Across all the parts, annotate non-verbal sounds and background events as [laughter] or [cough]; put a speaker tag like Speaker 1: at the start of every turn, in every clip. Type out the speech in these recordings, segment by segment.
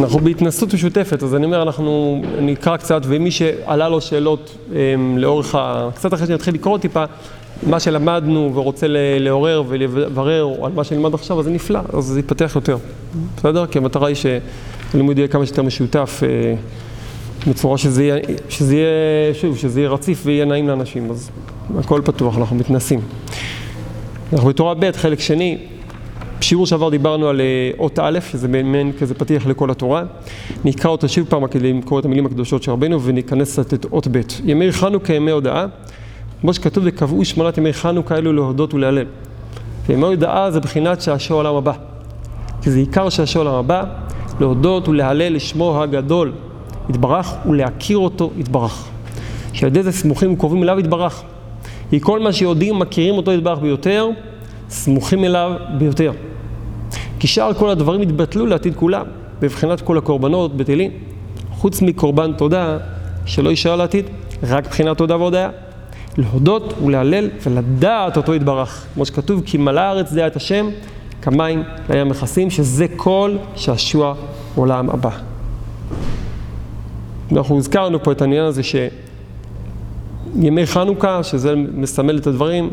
Speaker 1: אנחנו בהתנסות משותפת, אז אני אומר, אנחנו, אני אקרא קצת, ומי שעלה לו שאלות הם, לאורך ה... קצת אחרי שאני אתחיל לקרוא טיפה, מה שלמדנו ורוצה לעורר ולברר על מה שנלמד עכשיו, אז זה נפלא, אז זה יתפתח יותר, בסדר? כי המטרה היא שהלימוד יהיה כמה שיותר משותף, אה, בצורה שזה יהיה, שזה יהיה, שוב, שזה יהיה רציף ויהיה נעים לאנשים, אז הכל פתוח, אנחנו מתנסים. אנחנו בתורה ב', חלק שני, בשיעור שעבר דיברנו על אה, אות א', שזה מעין כזה פתיח לכל התורה. נקרא אותה שוב פעם כדי לקרוא את המילים הקדושות של רבנו וניכנס קצת את אות ב'. ימי חנוכה ימי הודעה, כמו שכתוב וקבעו שמונת ימי חנוכה אלו להודות ולהלל. וימי הודעה זה בחינת שעשוע עולם הבא. כי זה עיקר שעשוע עולם הבא, להודות ולהלל לשמו הגדול יתברך ולהכיר אותו יתברך. שעל ידי זה סמוכים וקרובים אליו יתברך. כי כל מה שיודעים, מכירים אותו יתברך ביותר, סמוכים אליו ביותר. כי שאר כל הדברים יתבטלו לעתיד כולם, בבחינת כל הקורבנות בטלים. חוץ מקורבן תודה, שלא יישאר לעתיד, רק בחינת תודה והודיה. להודות ולהלל ולדעת אותו יתברך. כמו שכתוב, כי מלאה הארץ דעה את השם, כמים לים מכסים, שזה כל שעשוע עולם הבא. אנחנו הזכרנו פה את העניין הזה שימי חנוכה, שזה מסמל את הדברים,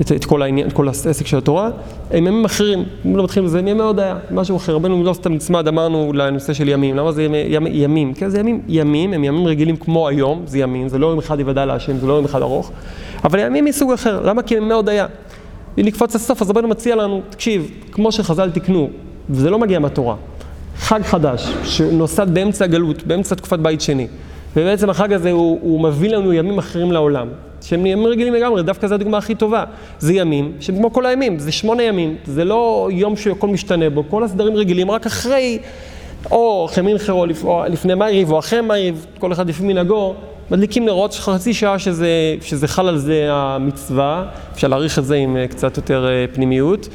Speaker 1: את, את כל העניין, את כל העסק של התורה, הם ימים אחרים, אם לא מתחילים בזה, הם ימי הודיה, משהו אחר. רבנו לא סתם נצמד, אמרנו לנושא של ימים, למה זה ימי, ימי, ימים? כי זה ימים, ימים, הם ימים רגילים כמו היום, זה ימים, זה לא יום אחד יוודע להשם, זה לא יום אחד ארוך, אבל ימים מסוג אחר, למה? כי ימי הודיה. אם נקפוץ לסוף, אז רבנו מציע לנו, תקשיב, כמו שחז"ל תיקנו, וזה לא מגיע מהתורה, חג חדש, שנוסד באמצע הגלות, באמצע תקופת בית שני, ובעצם החג הזה הוא, הוא מביא לנו ימים אחרים לעולם, שהם ימים רגילים לגמרי, דווקא זו הדוגמה הכי טובה. זה ימים שהם כמו כל הימים, זה שמונה ימים, זה לא יום שהכל משתנה בו, כל הסדרים רגילים, רק אחרי, או אחרי מנחה, או לפ, או לפני מעריב, או אחרי מעריב, כל אחד לפי מנהגו, מדליקים נרות חצי שעה שזה, שזה חל על זה המצווה, אפשר להעריך את זה עם אה, קצת יותר אה, פנימיות,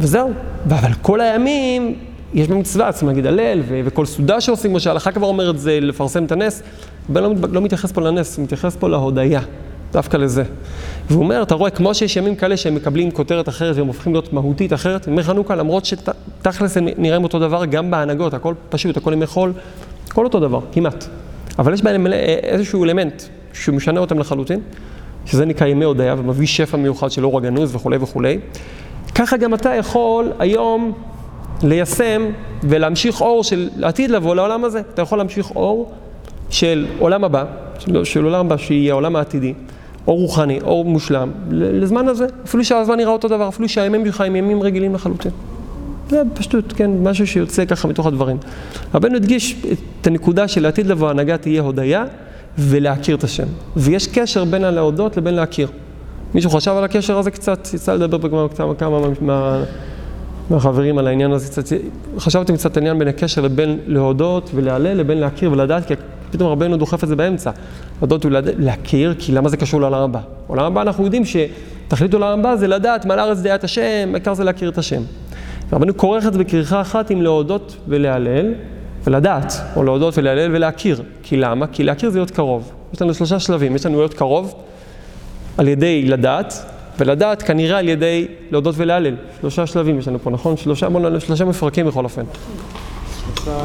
Speaker 1: וזהו. אבל כל הימים יש במצווה, צריכים להגיד הלל, וכל סעודה שעושים, כמו שההלכה כבר אומרת, זה לפרסם את הנס. הבן לא, לא מתייחס פה לנס, הוא מתייחס פה להודיה, דווקא לזה. והוא אומר, אתה רואה, כמו שיש ימים כאלה שהם מקבלים כותרת אחרת והם הופכים להיות מהותית אחרת, ימי חנוכה, למרות שתכלס הם נראים אותו דבר גם בהנהגות, הכל פשוט, הכל ימי חול, הכל אותו דבר, כמעט. אבל יש בהם איזשהו אלמנט שמשנה אותם לחלוטין, שזה נקרא ימי הודיה ומביא שפע מיוחד של אור הגנוז וכולי וכולי. ככה גם אתה יכול היום ליישם ולהמשיך אור של עתיד לבוא לעולם הזה. אתה יכול להמשיך אור של עולם הבא, של, של עולם הבא שיהיה העולם העתידי, אור רוחני, אור מושלם, לזמן הזה. אפילו שהזמן נראה אותו דבר, אפילו שהימים שלך הם ימים רגילים לחלוטין. זה פשטות, כן, משהו שיוצא ככה מתוך הדברים. רבנו הדגיש את הנקודה של לעתיד לבוא, ההנהגה תהיה הודיה ולהכיר את השם. ויש קשר בין הלהודות לבין להכיר. מישהו חשב על הקשר הזה קצת? יצא לדבר כמה, כמה מה, מהחברים על העניין הזה. קצת, חשבתם קצת עניין בין הקשר לבין להודות ולהלל לבין להכיר ולדעת, כי פתאום רבנו דוחף את זה באמצע. להודות ולהכיר, כי למה זה קשור לעולם הבא? עולם הבא אנחנו יודעים שתכלית עולם הבא זה לדעת מה לארץ דעת השם, העיקר זה להכיר את השם. רבנו כורך את זה בכריכה אחת עם להודות ולהלל ולדעת, או להודות ולהלל ולהכיר. כי למה? כי להכיר זה להיות קרוב. יש לנו שלושה שלבים, יש לנו להיות קרוב על ידי לדעת, ולדעת כנראה על ידי להודות ולהלל. שלושה שלבים יש לנו פה, נכון? שלושה, בוא שלושה מפרקים בכל אופן.
Speaker 2: שלושה,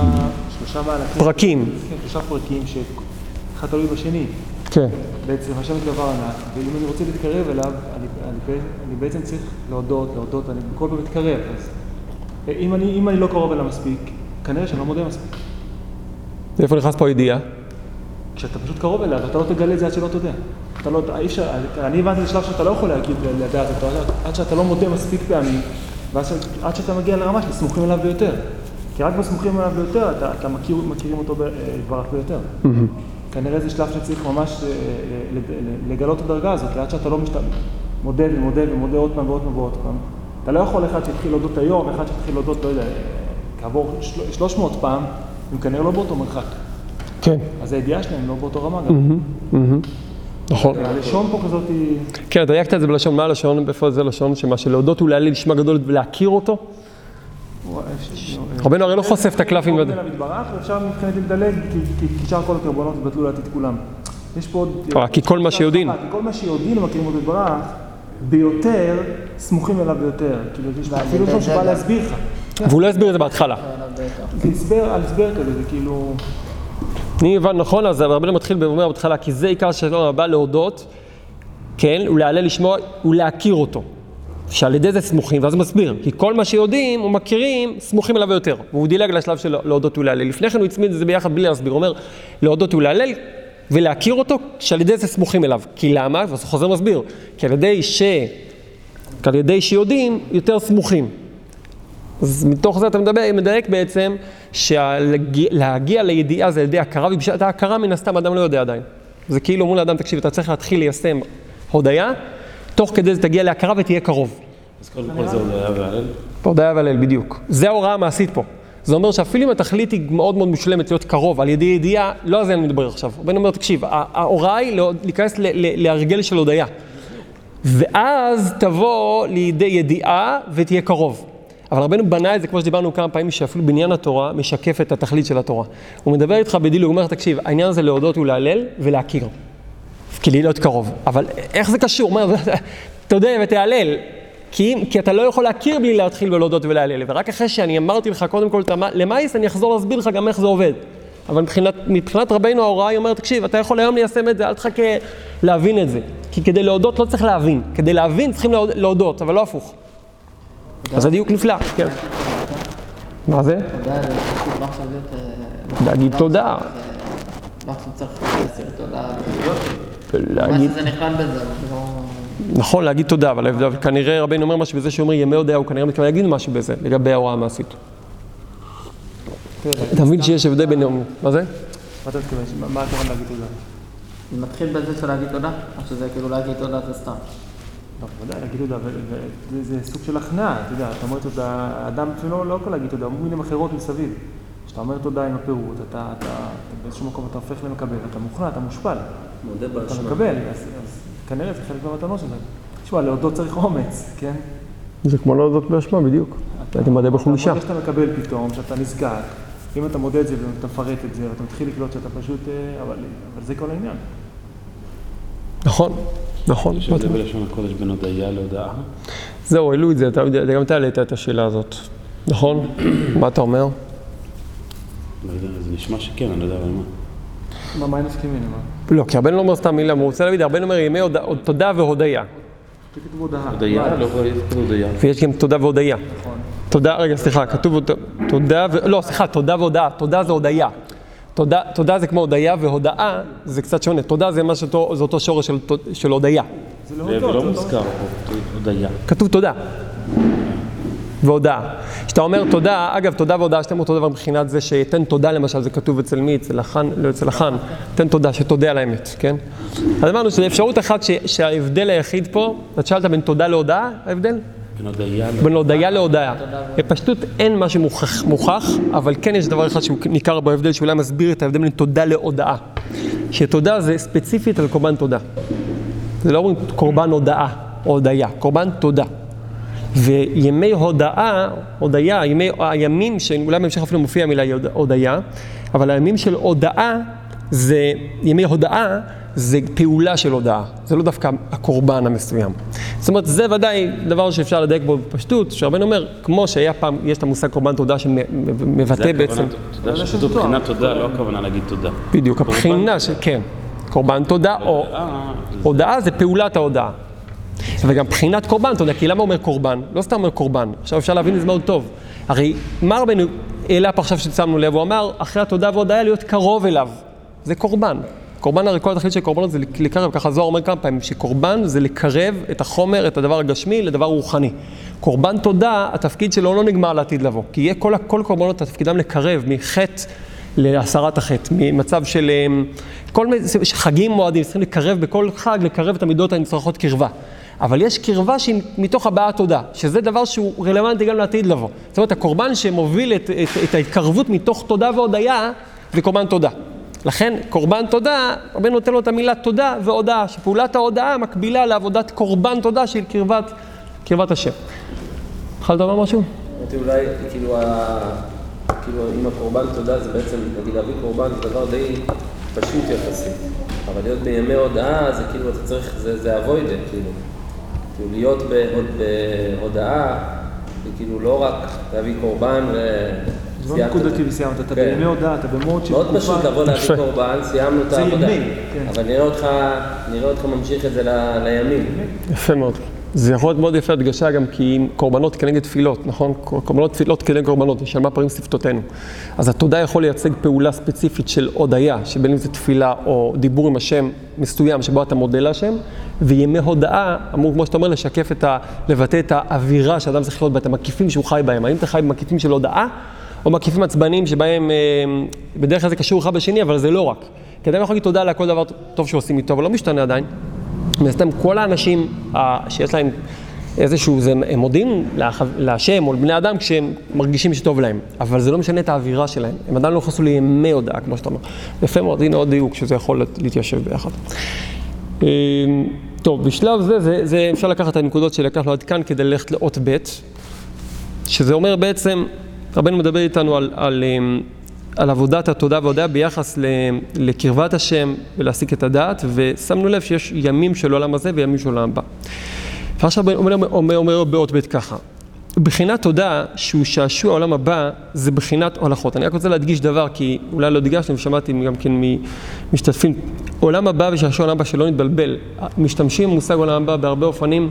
Speaker 2: שלושה מהלכים.
Speaker 1: פרקים.
Speaker 2: כן, שלושה פרקים שאחד תלוי בשני.
Speaker 1: כן.
Speaker 2: בעצם השם דבר ענק, ואם אני רוצה להתקרב אליו, אני, אני, אני בעצם צריך להודות, להודות, אני כל פעם מתקרב. אז אם אני, אם אני לא קרוב אליו מספיק, כנראה שאני לא מודה מספיק.
Speaker 1: ואיפה נכנס פה הידיעה?
Speaker 2: כשאתה פשוט קרוב אליו, אתה לא תגלה את זה עד שלא תודה. אתה לא, אי אפשר, אני הבנתי לשלב שאתה לא יכול להגיד, לדעת אותו, עד שאתה לא מודה מספיק פעמים, ואז עד שאתה מגיע לרמה שסמוכים אליו ביותר. כי רק בסמוכים אליו ביותר, אתה, אתה מכיר, מכירים אותו יתברך ביותר. כנראה זה שלב שצריך ממש לגלות את הדרגה הזאת, עד שאתה לא משת... מודה ומודה ומודה עוד פעם ועוד פעם ועוד פעם. אתה לא יכול אחד שהתחיל להודות היום, אחד שהתחיל להודות, לא יודע, כעבור 300 פעם, הם כנראה לא באותו מרחק.
Speaker 1: כן.
Speaker 2: אז הידיעה שלהם לא באותו רמה גם.
Speaker 1: נכון.
Speaker 2: הלשון פה כזאת היא...
Speaker 1: כן, דייקת את זה בלשון, מה הלשון? איפה זה לשון? שמה שלהודות ולהלל לשמה גדול ולהכיר אותו? רבנו הרי לא חושף את הקלפים.
Speaker 2: ואפשר מבחינתי לדלג, כי שאר כל הקרבנות יבטלו לעתיד כולם. יש פה עוד...
Speaker 1: כי כל מה שיודעים.
Speaker 2: כי כל מה שיודעים ומכירים אותו יתברך, ביותר, סמוכים אליו ביותר. כאילו, אפילו שם שבא להסביר לך.
Speaker 1: והוא לא הסביר את זה בהתחלה.
Speaker 2: זה הסבר על הסבר כזה, זה כאילו...
Speaker 1: אני הבנתי נכון, אז רבנו מתחיל ואומר בהתחלה, כי זה עיקר של הבא להודות, כן, ולהלל לשמוע ולהכיר אותו. שעל ידי זה סמוכים, ואז הוא מסביר, כי כל מה שיודעים ומכירים, סמוכים אליו יותר. והוא דילג לשלב של להודות ולהלל. לפני כן הוא הצמיד את זה ביחד בלי להסביר, הוא אומר, להודות ולהלל ולהכיר אותו, שעל ידי זה סמוכים אליו. כי למה? ואז הוא חוזר ומסביר, כי על ידי ש... כי על ידי שיודעים, יותר סמוכים. אז מתוך זה אתה מדבר, מדייק בעצם, שלהגיע לידיעה זה על ידי הכרה, ובשעת ההכרה מן הסתם אדם לא יודע עדיין. זה כאילו מול האדם, תקשיב, אתה צריך להתחיל ליישם הודיה, תוך כדי זה תגיע להכרה ותהיה קרוב.
Speaker 3: אז קודם כל זה הודיה והלל?
Speaker 1: הודיה והלל, בדיוק. זה ההוראה המעשית פה. זה אומר שאפילו אם התכלית היא מאוד מאוד מושלמת להיות קרוב על ידי ידיעה, לא על זה אני מדבר עכשיו. רבנו אומר, תקשיב, ההוראה היא להיכנס להרגל של הודיה. ואז תבוא לידי ידיעה ותהיה קרוב. אבל רבנו בנה את זה, כמו שדיברנו כמה פעמים, שאפילו בניין התורה משקף את התכלית של התורה. הוא מדבר איתך בדילוג, הוא אומר, תקשיב, העניין הזה להודות ולהלל ולהכיר. כי להיות קרוב. אבל איך זה קשור? אומר, תודה ותהלל. כי, כי אתה לא יכול להכיר בלי להתחיל בלהודות ולהלל. ורק אחרי שאני אמרתי לך קודם כל למאיס, אני אחזור להסביר לך גם איך זה עובד. אבל מבחינת, מבחינת רבינו ההוראה היא אומרת, תקשיב, אתה יכול היום ליישם את זה, אל תחכה להבין את זה. כי כדי להודות לא צריך להבין. כדי להבין צריכים להודות, אבל לא הפוך. אז זה דיוק נפלא, כן. מה זה? להגיד תודה.
Speaker 4: להגיד לא...
Speaker 1: נכון, להגיד תודה, אבל כנראה רבינו אומר משהו בזה שאומר ימי הודיה, הוא כנראה מתכוון להגיד משהו בזה, לגבי ההוראה המעשית. אתה מבין שיש הבדל בין... מה זה?
Speaker 2: מה אתה מתכוון? מה הכוונה להגיד תודה?
Speaker 4: זה מתחיל בזה של להגיד תודה, או שזה כאילו להגיד תודה זה סתם.
Speaker 2: לא, בוודאי, להגיד תודה, זה סוג של הכנעה, אתה יודע, אתה אומר תודה, האדם אפילו לא יכול להגיד תודה, הוא מילים אחרות מסביב. כשאתה אומר תודה עם הפירוט, אתה באיזשהו מקום אתה הופך למקבל, אתה מוכנע, אתה מושפל.
Speaker 3: מודה באשמה.
Speaker 2: אתה מקבל, אז כנראה זה חלק מהמתנות שלך. תשמע, להודות צריך אומץ, כן?
Speaker 1: זה כמו להודות באשמה, בדיוק. אתה מודה בחולשה.
Speaker 2: אתה מודה שאתה מקבל פתאום, שאתה נזקק. אם אתה מודה את זה ואתה מפרט את זה, ואתה מתחיל לקלוט שאתה פשוט, אבל זה כל העניין.
Speaker 1: נכון, נכון.
Speaker 3: יש הבדל בלשון הקודש בין הודיה להודאה?
Speaker 1: זהו, העלו את זה, אתה יודע, גם אתה העלית את השאלה הזאת, נכון? [coughs] מה אתה אומר?
Speaker 3: לא יודע, זה נשמע שכן, אני לא יודע אבל מה.
Speaker 2: מה, מה הם מסכימים?
Speaker 1: לא, כי הרבה לא אומר סתם מילה, הוא רוצה להגיד, הרבה אומר ימי תודה והודיה.
Speaker 3: הודיה? לא הודיה.
Speaker 1: ויש גם תודה והודיה.
Speaker 2: נכון.
Speaker 1: תודה, רגע, סליחה, כתוב תודה. לא, סליחה, תודה והודאה. תודה זה הודיה. תודה, תודה זה כמו הודיה, והודאה זה קצת שונה. תודה זה מה שאותו, זה אותו שורש של, של הודיה.
Speaker 2: זה
Speaker 3: זה לא מוזכר פה, הודיה.
Speaker 1: כתוב תודה. והודאה. כשאתה אומר תודה, אגב, תודה והודאה, שאתם אותו דבר מבחינת זה שתן תודה למשל, זה כתוב אצל מי? אצל החאן, לא אצל החאן. תן תודה, שתודה על האמת, כן? אז אמרנו שזו אפשרות אחת ש, שההבדל היחיד פה, את שאלת בין תודה להודאה, ההבדל?
Speaker 3: בין הודיה
Speaker 1: להודיה. בפשטות אין משהו מוכח, מוכח, אבל כן יש דבר אחד שהוא ניכר בהבדל, שאולי מסביר את ההבדל בין תודה להודאה. שתודה זה ספציפית על קורבן תודה. זה לא אומרים קורבן הודאה הודיה, קורבן תודה. וימי הודאה, הודיה, ימי, הימים, שאולי בהמשך אפילו מופיע המילה הודיה, אבל הימים של הודאה, זה, ימי הודאה, זה פעולה של הודאה, זה לא דווקא הקורבן המסוים. זאת אומרת, זה ודאי דבר שאפשר לדייק בו בפשטות, שהרבן אומר, כמו שהיה פעם, יש את המושג קורבן תודה שמבטא בעצם...
Speaker 3: זה הכוונה, שכתוב מבחינת תודה, לא הכוונה להגיד תודה.
Speaker 1: בדיוק, הבחינה כן, קורבן תודה או הודאה זה פעולת ההודאה. וגם בחינת קורבן, אתה יודע, כי למה אומר קורבן? לא סתם אומר קורבן. עכשיו אפשר להבין את זה מאוד טוב. הרי מה רבנו העלה פה עכשיו ששמנו לב? הוא אמר, אחרי התודה והודיה להיות קרוב אליו. זה קורבן. קורבן הרי כל התכלית של קורבנות זה לקרב, ככה זוהר אומר כמה פעמים, שקורבן זה לקרב את החומר, את הדבר הגשמי, לדבר רוחני. קורבן תודה, התפקיד שלו לא נגמר לעתיד לבוא. כי יהיה כל, כל קורבנות, תפקידם לקרב מחטא להסרת החטא, ממצב של כל מיני חגים מועדים, צריכים לקרב בכל חג, לקרב את המידות הנצרכות קרבה. אבל יש קרבה שהיא מתוך הבעת תודה, שזה דבר שהוא רלוונטי גם לעתיד לבוא. זאת אומרת, הקורבן שמוביל את, את, את ההתקרבות מתוך תודה והודיה, זה קורבן תודה. לכן, קורבן תודה, רבנו נותן לו את המילה תודה והודאה, שפעולת ההודאה מקבילה לעבודת קורבן תודה של קרבת, קרבת השם. התחלת לומר משהו?
Speaker 5: אמרתי אולי, כאילו. כאילו, אם הקורבן תודה זה בעצם, נגיד להביא קורבן זה דבר די פשוט יחסית. אבל להיות בימי הודאה זה כאילו, אתה צריך, זה, זה אבוידה, כאילו. כאילו להיות בהוד, בהודאה, זה כאילו לא רק להביא קורבן ו...
Speaker 2: זה לא. נקודתי וסיימת, אתה
Speaker 5: כן.
Speaker 2: בימי הודעה, אתה במוד של
Speaker 5: מאוד פשוט לבוא להביא. קורבן, סיימנו את
Speaker 2: זה
Speaker 5: העבודה.
Speaker 2: כן.
Speaker 5: אבל נראה אותך, נראה אותך ממשיך את זה לימים.
Speaker 1: יפה מאוד. זה יכול להיות מאוד יפה הדגשה גם כי אם קורבנות כנגד תפילות, נכון? קורבנות תפילות כנגד קורבנות, של מה פרים שפתותינו. אז התודה יכול לייצג פעולה ספציפית של הודיה, שבין אם זה תפילה או דיבור עם השם מסוים שבו אתה מודה להשם, וימי הודאה אמור, כמו שאתה אומר, לשקף את ה... לבטא את האווירה שאדם צריך לחיות בה, את המקיפים שהוא חי בהם. האם אתה חי במקיפים של הודאה, או מקיפים עצבניים שבהם אה, בדרך כלל זה קשור אחד בשני, אבל זה לא רק. כי אדם יכול להגיד תודה על כל דבר טוב שעושים איתו, אבל לא משתנה עדיין. מן כל האנשים אה, שיש להם איזשהו, זה, הם מודים להשם או לבני אדם כשהם מרגישים שטוב להם, אבל זה לא משנה את האווירה שלהם, הם עדיין לא נכנסו לימי הודעה, כמו שאתה אומר. יפה מאוד, הנה עוד דיוק שזה יכול להתיישב ביחד. אה, טוב, בשלב זה, זה, זה אפשר לקחת את הנקודות שלקחנו עד כאן כדי ללכת לאות ב', שזה אומר בעצם, רבנו מדבר איתנו על, על, אמ, על עבודת התודה וההודיה ביחס לקרבת השם ולהסיק את הדעת, ושמנו לב שיש ימים של עולם הזה וימים של עולם הבא. ועכשיו אומר, אומר, אומר באות ב' ככה, בחינת תודה שהוא שעשוע העולם הבא זה בחינת הולכות. אני רק רוצה להדגיש דבר כי אולי לא הדגשתי ושמעתי גם כן ממשתתפים. עולם הבא ושעשוע העולם הבא שלא נתבלבל. משתמשים במושג עולם הבא בהרבה אופנים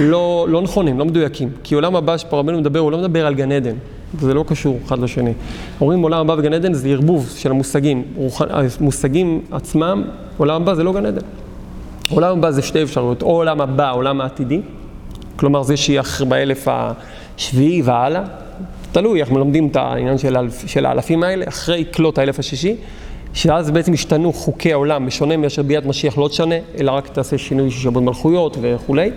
Speaker 1: לא, לא נכונים, לא מדויקים. כי עולם הבא שפה רבנו מדבר, הוא לא מדבר על גן עדן. זה לא קשור אחד לשני. אומרים עולם הבא וגן עדן זה ערבוב של המושגים. המושגים עצמם, עולם הבא זה לא גן עדן. עולם הבא זה שתי אפשרויות, או עולם הבא, עולם העתידי, כלומר זה אחר באלף השביעי והלאה, תלוי איך מלמדים את העניין של, האלף, של האלפים האלה, אחרי כלות האלף השישי, שאז בעצם השתנו חוקי העולם, בשונה מאשר ביאת משיח לא תשנה, אלא רק תעשה שינוי של שבת מלכויות וכולי.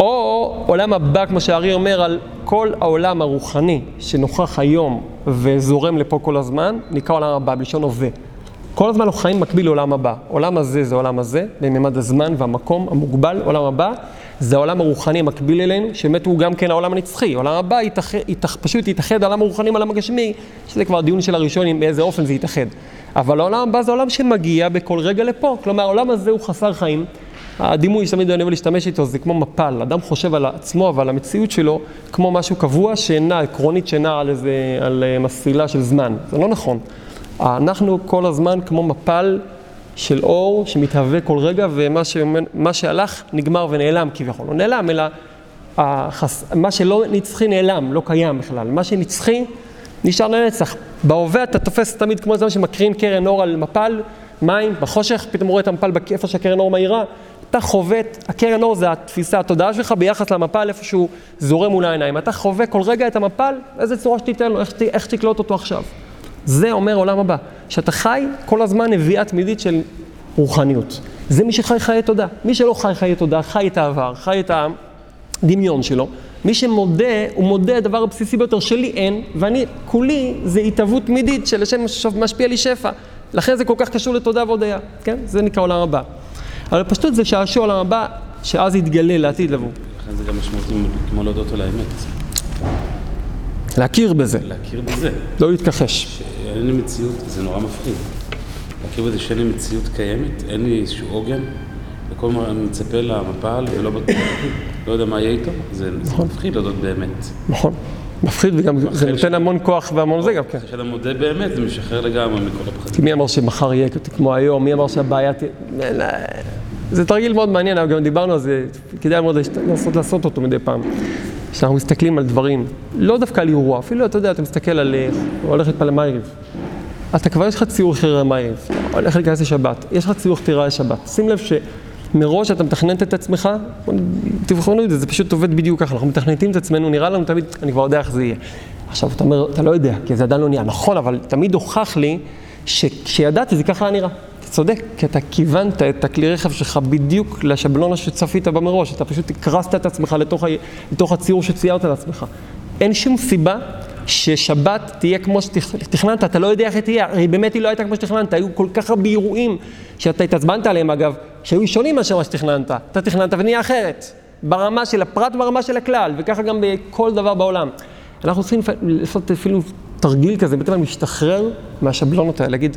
Speaker 1: או עולם הבא, כמו שהארי אומר, על כל העולם הרוחני שנוכח היום וזורם לפה כל הזמן, נקרא עולם הבא, בלשון הווה. כל הזמן אנחנו חיים מקביל לעולם הבא. עולם הזה זה עולם הזה, בממד הזמן והמקום המוגבל. עולם הבא זה העולם הרוחני המקביל אלינו, שבאמת הוא גם כן העולם הנצחי. עולם הבא יתאח, יתאח, פשוט יתאחד העולם הרוחני עם העולם הגשמי, שזה כבר הדיון של הראשון, באיזה אופן זה יתאחד. אבל העולם הבא זה עולם שמגיע בכל רגע לפה. כלומר, העולם הזה הוא חסר חיים. הדימוי שתמיד אני אוהב להשתמש איתו זה כמו מפל, אדם חושב על עצמו ועל המציאות שלו כמו משהו קבוע שנע, עקרונית שנע על איזה, על אה, מסילה של זמן, זה לא נכון. אנחנו כל הזמן כמו מפל של אור שמתהווה כל רגע ומה שאומר- מה שהלך נגמר ונעלם כביכול, לא נעלם אלא החס... מה שלא נצחי נעלם, לא קיים בכלל, מה שנצחי נשאר לנצח. בהווה אתה תופס תמיד כמו אדם שמקרין קרן אור על מפל, מים, בחושך, פתאום רואה את המפל איפה שהקרן אור מאירה, אתה חווה, את- הקרן אור זה התפיסה, התודעה שלך ביחס למפל איפה שהוא זורם מול העיניים. אתה חווה כל רגע את המפל, איזה צורה שתיתן לו, איך, ת- איך תקלוט אותו עכשיו. זה אומר עולם הבא, שאתה חי כל הזמן נביאה תמידית של רוחניות. זה מי שחי חיי תודה. מי שלא חי חיי תודה, חי את העבר, חי את הדמיון שלו. מי שמודה, הוא מודה הדבר הבסיסי ביותר שלי אין, ואני כולי זה התהוות תמידית של השם משפיע לי שפע. לכן זה כל כך קשור לתודה והודיה, כן? זה נקרא עולם הבא. אבל פשטות זה שעשוע עולם הבא, שאז יתגלה לעתיד לבוא.
Speaker 3: לכן זה גם משמעותי כמו להודות על האמת.
Speaker 1: להכיר בזה,
Speaker 3: להכיר בזה.
Speaker 1: לא להתכחש.
Speaker 3: שאין לי מציאות, זה נורא מפחיד. להכיר בזה שאין לי מציאות קיימת, אין לי איזשהו עוגן, וכל הזמן אני מצפה למפל ולא בטוח, לא יודע מה יהיה איתו, זה זה מפחיד להודות באמת.
Speaker 1: נכון. מפחיד וגם זה נותן
Speaker 3: ש-
Speaker 1: המון כוח והמון זה גם כן.
Speaker 3: כשאדם מודה באמת, זה משחרר לגמרי מכל
Speaker 1: כי
Speaker 3: הפחדים.
Speaker 1: מי אמר שמחר יהיה כמו היום? מי אמר שהבעיה תהיה... זה תרגיל מאוד מעניין, אבל גם דיברנו על זה, כדאי מאוד לנסות לעשות אותו מדי פעם. כשאנחנו מסתכלים על דברים, לא דווקא על אירוע, אפילו אתה יודע, אתה מסתכל על, אה, הולך להתפלל מערב. אתה כבר יש לך ציור חירה מערב, הולך להיכנס לשבת, יש לך ציור חירה לשבת. שים לב שמראש אתה מתכננת את עצמך, תבחנו את זה, זה פשוט עובד בדיוק ככה, אנחנו מתכנתים את עצמנו, נראה לנו תמיד, אני כבר יודע איך זה יהיה. עכשיו אתה אומר, אתה לא יודע, כי זה עדיין לא נהיה. נכון, אבל תמיד הוכח לי שכשידעתי זה ככה היה נראה. אתה צודק, כי אתה כיוונת את הכלי רכב שלך בדיוק לשבלונה שצפית בה מראש, אתה פשוט הקרסת את עצמך לתוך, ה... לתוך הציור שציירת לעצמך. אין שום סיבה ששבת תהיה כמו שתכננת, אתה לא יודע איך היא תהיה, הרי באמת היא לא הייתה כמו שתכננת, היו כל כך הרבה אירועים שאתה התעצבנת עליהם אגב, שהיו שונים מאשר מה שתכננת, אתה תכננת ונהיה אחרת, ברמה של הפרט וברמה של הכלל, וככה גם בכל דבר בעולם. אנחנו צריכים לעשות אפילו תרגיל כזה, בעצם להשתחרר מהשבלונות האלה, להגיד,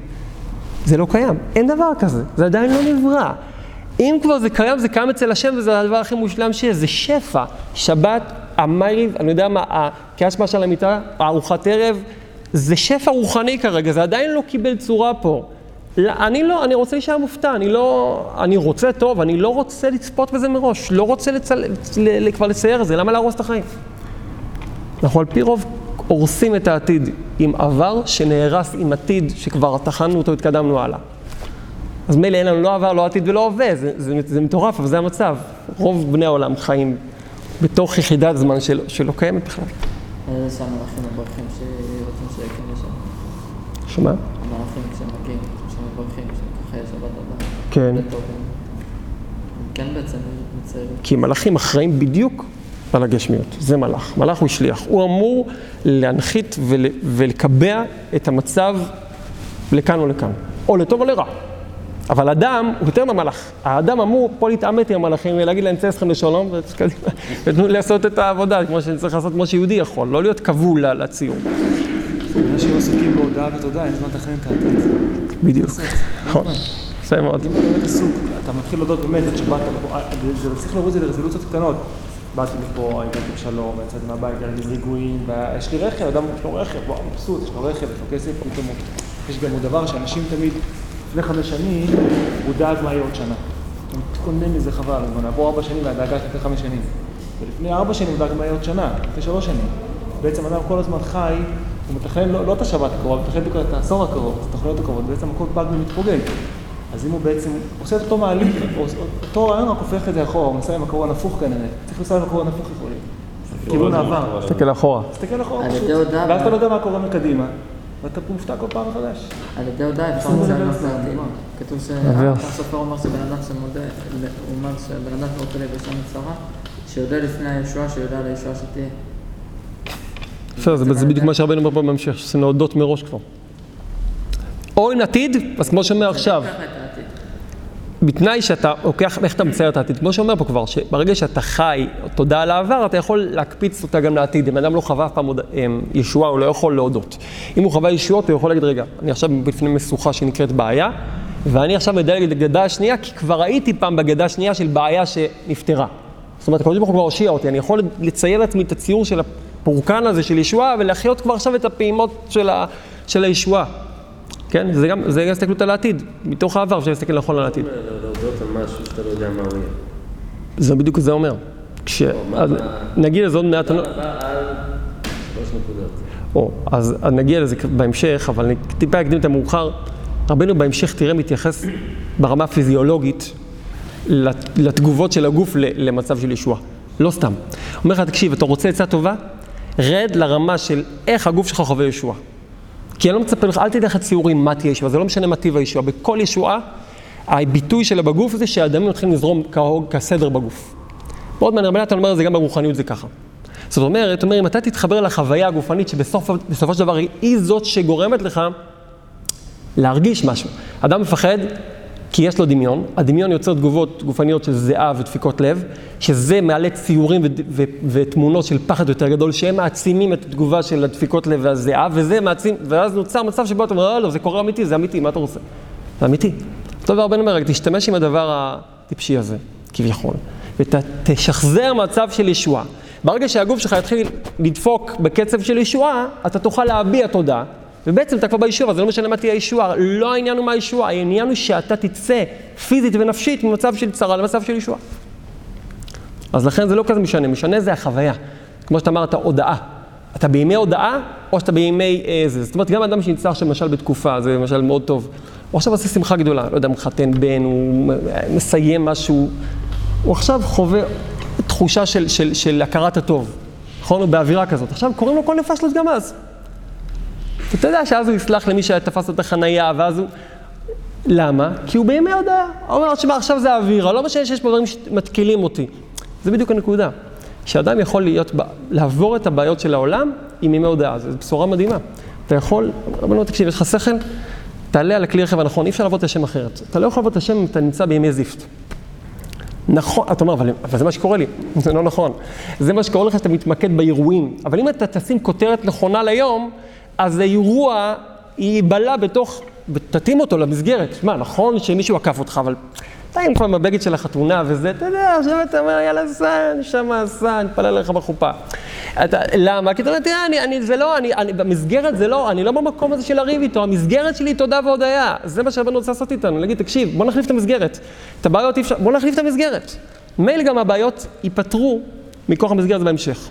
Speaker 1: זה לא קיים, אין דבר כזה, זה עדיין לא נברא. אם כבר זה קיים, זה קיים אצל השם וזה הדבר הכי מושלם שיש, זה שפע. שבת, המייריב, אני יודע מה, הקריאת שמע של המיטה, הארוחת ערב, זה שפע רוחני כרגע, זה עדיין לא קיבל צורה פה. אני לא, אני רוצה להישאר מופתע, אני לא, אני רוצה טוב, אני לא רוצה לצפות בזה מראש, לא רוצה לצל, ל, כבר לצייר את זה, למה להרוס את החיים? אנחנו על פי רוב הורסים את העתיד עם עבר שנהרס עם עתיד שכבר טחנו אותו, התקדמנו הלאה. אז מילא אין לנו לא עבר, לא עתיד ולא הווה, זה, זה, זה מטורף, אבל זה המצב. רוב בני העולם חיים בתוך יחידת זמן של, שלא קיימת בכלל.
Speaker 4: איזה שם מלאכים מברכים שרוצים שיקם לשם.
Speaker 1: שמה?
Speaker 4: המלאכים כשמגיעים, שמברכים, שככה יש שבת הבאה.
Speaker 1: כן.
Speaker 4: כן בעצם.
Speaker 1: כי מלאכים אחראים בדיוק על הגשמיות, זה מלאך. מלאך הוא שליח. הוא אמור להנחית ול, ולקבע את המצב לכאן או לכאן, או לטוב או לרע. אבל אדם הוא יותר מהמלאך. האדם אמור פה להתעמת עם המלאכים ולהגיד להם, צא אתכם לשלום, [laughs] ותנו לי לעשות את העבודה, כמו שאני צריך לעשות, כמו שיהודי יכול, לא להיות כבול לציור.
Speaker 2: שהיו עסוקים בהודעה ותודה, אין זמן לתכנן את העתיד.
Speaker 1: בדיוק. נכון, יפה מאוד.
Speaker 2: אם אתה באמת עסוק, אתה מתחיל להודות באמת עד שבאת לפה, אה, צריך להוריד את זה לרזולוציות קטנות. באתי לפה, הגעתי בשלום, יצאתי מהבית, לי ריגועים, ויש לי רכב, אדם יש לו רכב, וואו, מבסוט, יש לו רכב, יש לו כסף, פתאום. יש גם עוד דבר שאנשים תמיד, לפני חמש שנים, הוא דאג מה יהיה עוד שנה. הוא מתכונן לזה חבל, הוא נעבור ארבע שנים והדאגה שלך לפני חמש שנים. ולפני ארבע שנים הוא דאג מה יהיה עוד שנה, לפני שלוש שנים. בעצם אדם כל הזמן חי, הוא מתכנן לא, לא את השבת הקרוב, הוא מתכנן את העשור הקרוב, את התוכניות הקרובות, בעצם הכל פג ומתפוגג. אז אם הוא בעצם עושה את אותו מעליב, או- אותו רעיון רק הופך את זה אחורה, הוא מסיים עם הקרון הפוך כנראה. צריך לנסוע עם הקרון הפוך יכול להיות. כיוון העבר.
Speaker 1: תסתכל אחורה.
Speaker 2: תסתכל אחורה פשוט. ואז אתה לא יודע מה קורה מקדימה, ואתה מופתע כל פעם מחדש.
Speaker 4: על ידי הודעה אפשר
Speaker 2: אסור
Speaker 4: לציין
Speaker 2: לדבר
Speaker 4: את
Speaker 2: על זה,
Speaker 4: העתיד.
Speaker 2: מה?
Speaker 4: כתוב. שהסופר אומר שבן אדם שמודה, הוא אומר שבן אדם שרוצה להירשם לצרה, שיודע לפני הישועה, שיודע על הישועה שתהיה.
Speaker 1: בסדר, זה בדיוק מה שהרבנו אומר פה בהמשך, שצריכים להודות מראש כבר. או אין עתיד, אז כמו שאומר עכשיו. בתנאי שאתה לוקח, איך אתה מצייר את העתיד? כמו שאומר פה כבר, שברגע שאתה חי תודה על העבר, אתה יכול להקפיץ אותה גם לעתיד. אם אדם לא חווה אף פעם עוד, אמ, ישועה, הוא לא יכול להודות. אם הוא חווה ישועות, הוא יכול להגיד, רגע, אני עכשיו בפני משוכה שנקראת בעיה, ואני עכשיו מדלג לגדה השנייה, כי כבר הייתי פעם בגדה השנייה של בעיה שנפתרה. זאת אומרת, הקדוש כבר הושיע אותי, אני יכול לצייר לעצמי את הציור של הפורקן הזה של ישועה, ולהחיות כבר עכשיו את הפעימות של, ה, של הישועה. כן? זה גם, זה גם הסתכלות על העתיד. מתוך העבר אפשר להסתכל נכון על העתיד.
Speaker 5: להודות על משהו שאתה לא יודע מה הוא יהיה.
Speaker 1: זה בדיוק זה אומר. כש... אז נגיע לזה עוד מעט, לא-
Speaker 5: תודה רבה על שלוש נקודות.
Speaker 1: או, אז נגיע לזה בהמשך, אבל אני טיפה אקדים את המאוחר. רבנו בהמשך תראה מתייחס ברמה הפיזיולוגית לת- לתגובות של הגוף למצב של ישועה. לא סתם. אומר לך, תקשיב, אתה רוצה עצה טובה? רד לרמה של איך הגוף שלך חווה ישועה. כי אני לא מצפה לך, אל תלך לציורים מה תהיה ישועה, זה לא משנה מה טיב הישועה. בכל ישועה, הביטוי שלה בגוף זה שהדמים מתחילים לזרום כהוג, כסדר בגוף. מאוד מעניין, רבי נתן אומר את זה גם ברוחניות זה ככה. זאת אומרת, אומר, אם אתה תתחבר לחוויה הגופנית שבסופו של דבר היא זאת שגורמת לך להרגיש משהו. אדם מפחד כי יש לו דמיון, הדמיון יוצר תגובות גופניות של זיעה ודפיקות לב, שזה מעלה ציורים ותמונות של פחד יותר גדול, שהם מעצימים את התגובה של הדפיקות לב והזיעה, וזה מעצים, ואז נוצר מצב שבו אתה אומר, לא, לא, זה קורה אמיתי, זה אמיתי, מה אתה רוצה? זה אמיתי. אותו דבר בן אומר, רק תשתמש עם הדבר הטיפשי הזה, כביכול, ותשחזר מצב של ישועה. ברגע שהגוף שלך יתחיל לדפוק בקצב של ישועה, אתה תוכל להביע תודה, ובעצם אתה כבר בישועה, זה לא משנה מה תהיה הישועה, לא העניין הוא מה הישועה, העניין הוא שאתה תצא פיזית ונפשית ממצב של צרה למצב של ישועה. אז לכן זה לא כזה משנה, משנה זה החוויה. כמו שאתה אמרת, הודאה. אתה בימי הודאה, או שאתה בימי איזה. זאת אומרת, גם אדם שנמצא עכשיו למשל בתקופה, זה למשל מאוד טוב. הוא עכשיו עושה שמחה גדולה, לא יודע, מחתן בן, הוא מסיים משהו, הוא עכשיו חווה תחושה של, של, של הכרת הטוב. נכון? הוא באווירה כזאת. עכשיו קוראים לו כל נפש גם אתה יודע שאז הוא יסלח למי שתפס את החנייה, ואז הוא... למה? כי הוא בימי הודעה. הוא אומר, תשמע, עכשיו זה האווירה, לא משנה שיש פה דברים שמתקילים אותי. זה בדיוק הנקודה. שאדם יכול להיות, לעבור את הבעיות של העולם עם ימי הודעה, זו בשורה מדהימה. אתה יכול, רבנו, תקשיב, יש לך שכל, תעלה על הכלי רכב הנכון, אי אפשר לעבוד את השם אחרת. אתה לא יכול לעבוד את השם אם אתה נמצא בימי זיפט. נכון, אתה אומר, אבל, אבל זה מה שקורה לי, [laughs] זה לא נכון. זה מה שקורה לך שאתה מתמקד באירועים. אבל אם אתה תשים כותרת נכונה ליום, אז האירוע ייבלע בתוך, תתאים אותו למסגרת. מה, נכון שמישהו עקף אותך, אבל אתה עם כבר עם הבגד של החתונה וזה, אתה יודע, עכשיו אתה אומר, יאללה, סע, נשמה, סע, נתפלל עליך בחופה. אתה, למה? כי אתה אומר, תראה, אני, אני, זה לא, אני, אני, במסגרת זה לא, אני לא במקום הזה של לריב איתו, המסגרת שלי תודה והודיה. זה מה שהרבנו רוצה לעשות איתנו, להגיד, תקשיב, בוא נחליף את המסגרת. את הבעיות אי אפשר, בוא נחליף את המסגרת. מילא גם הבעיות ייפתרו מכוח המסגרת בהמשך.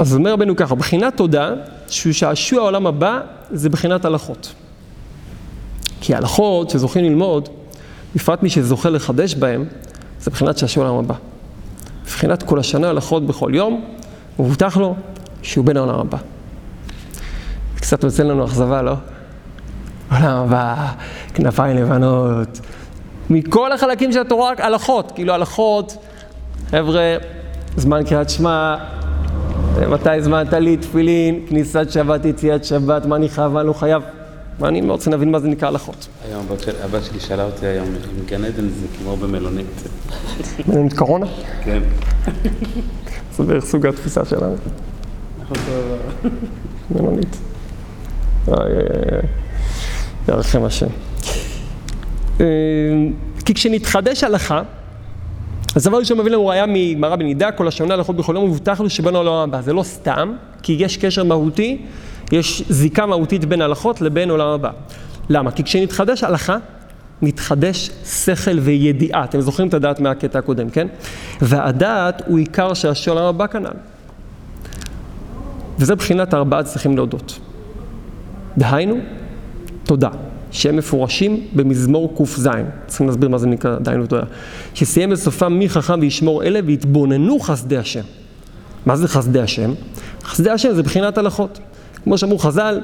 Speaker 1: אז אומר רבנו ככה, בחינת תודה, שהוא שעשוע העולם הבא, זה בחינת הלכות. כי ההלכות שזוכים ללמוד, בפרט מי שזוכה לחדש בהם, זה בחינת שעשוע העולם הבא. בבחינת כל השנה הלכות בכל יום, ומובטח לו שהוא בן העולם הבא. קצת יוצא לנו אכזבה, לא? עולם הבא, כנפיים לבנות, מכל החלקים של התורה, הלכות, כאילו הלכות, חבר'ה, זמן קריאת שמע, מתי הזמנת לי תפילין, כניסת שבת, יציאת שבת, מה אני חייב, מה לא חייב. ואני רוצה להבין מה זה נקרא הלכות.
Speaker 3: היום הבת של- הבת שלי שאלה אותי היום, אם גן עדן זה כמו במלונית.
Speaker 1: מלונית קורונה?
Speaker 3: כן. [laughs]
Speaker 1: זה בערך סוג התפיסה שלנו. מלונית. ירחם השם. אה, כי כשנתחדש הלכה, אז דבר ראשון מביא לנו ראיה מגמרא בנידה, כל השנה הלכות בכל יום מבוטח לו שבנו לעולם הבא. זה לא סתם, כי יש קשר מהותי, יש זיקה מהותית בין הלכות לבין עולם הבא. למה? כי כשנתחדש הלכה, נתחדש שכל וידיעה. אתם זוכרים את הדעת מהקטע הקודם, כן? והדעת הוא עיקר שהשם עולם הבא כנ"ל. וזה בחינת ארבעה צריכים להודות. דהיינו, תודה, שהם מפורשים במזמור ק"ז. צריכים להסביר מה זה נקרא דהיינו תודה. שסיים בסופם מי חכם וישמור אלה ויתבוננו חסדי השם. מה זה חסדי השם? חסדי השם זה בחינת הלכות. כמו שאמרו חז"ל,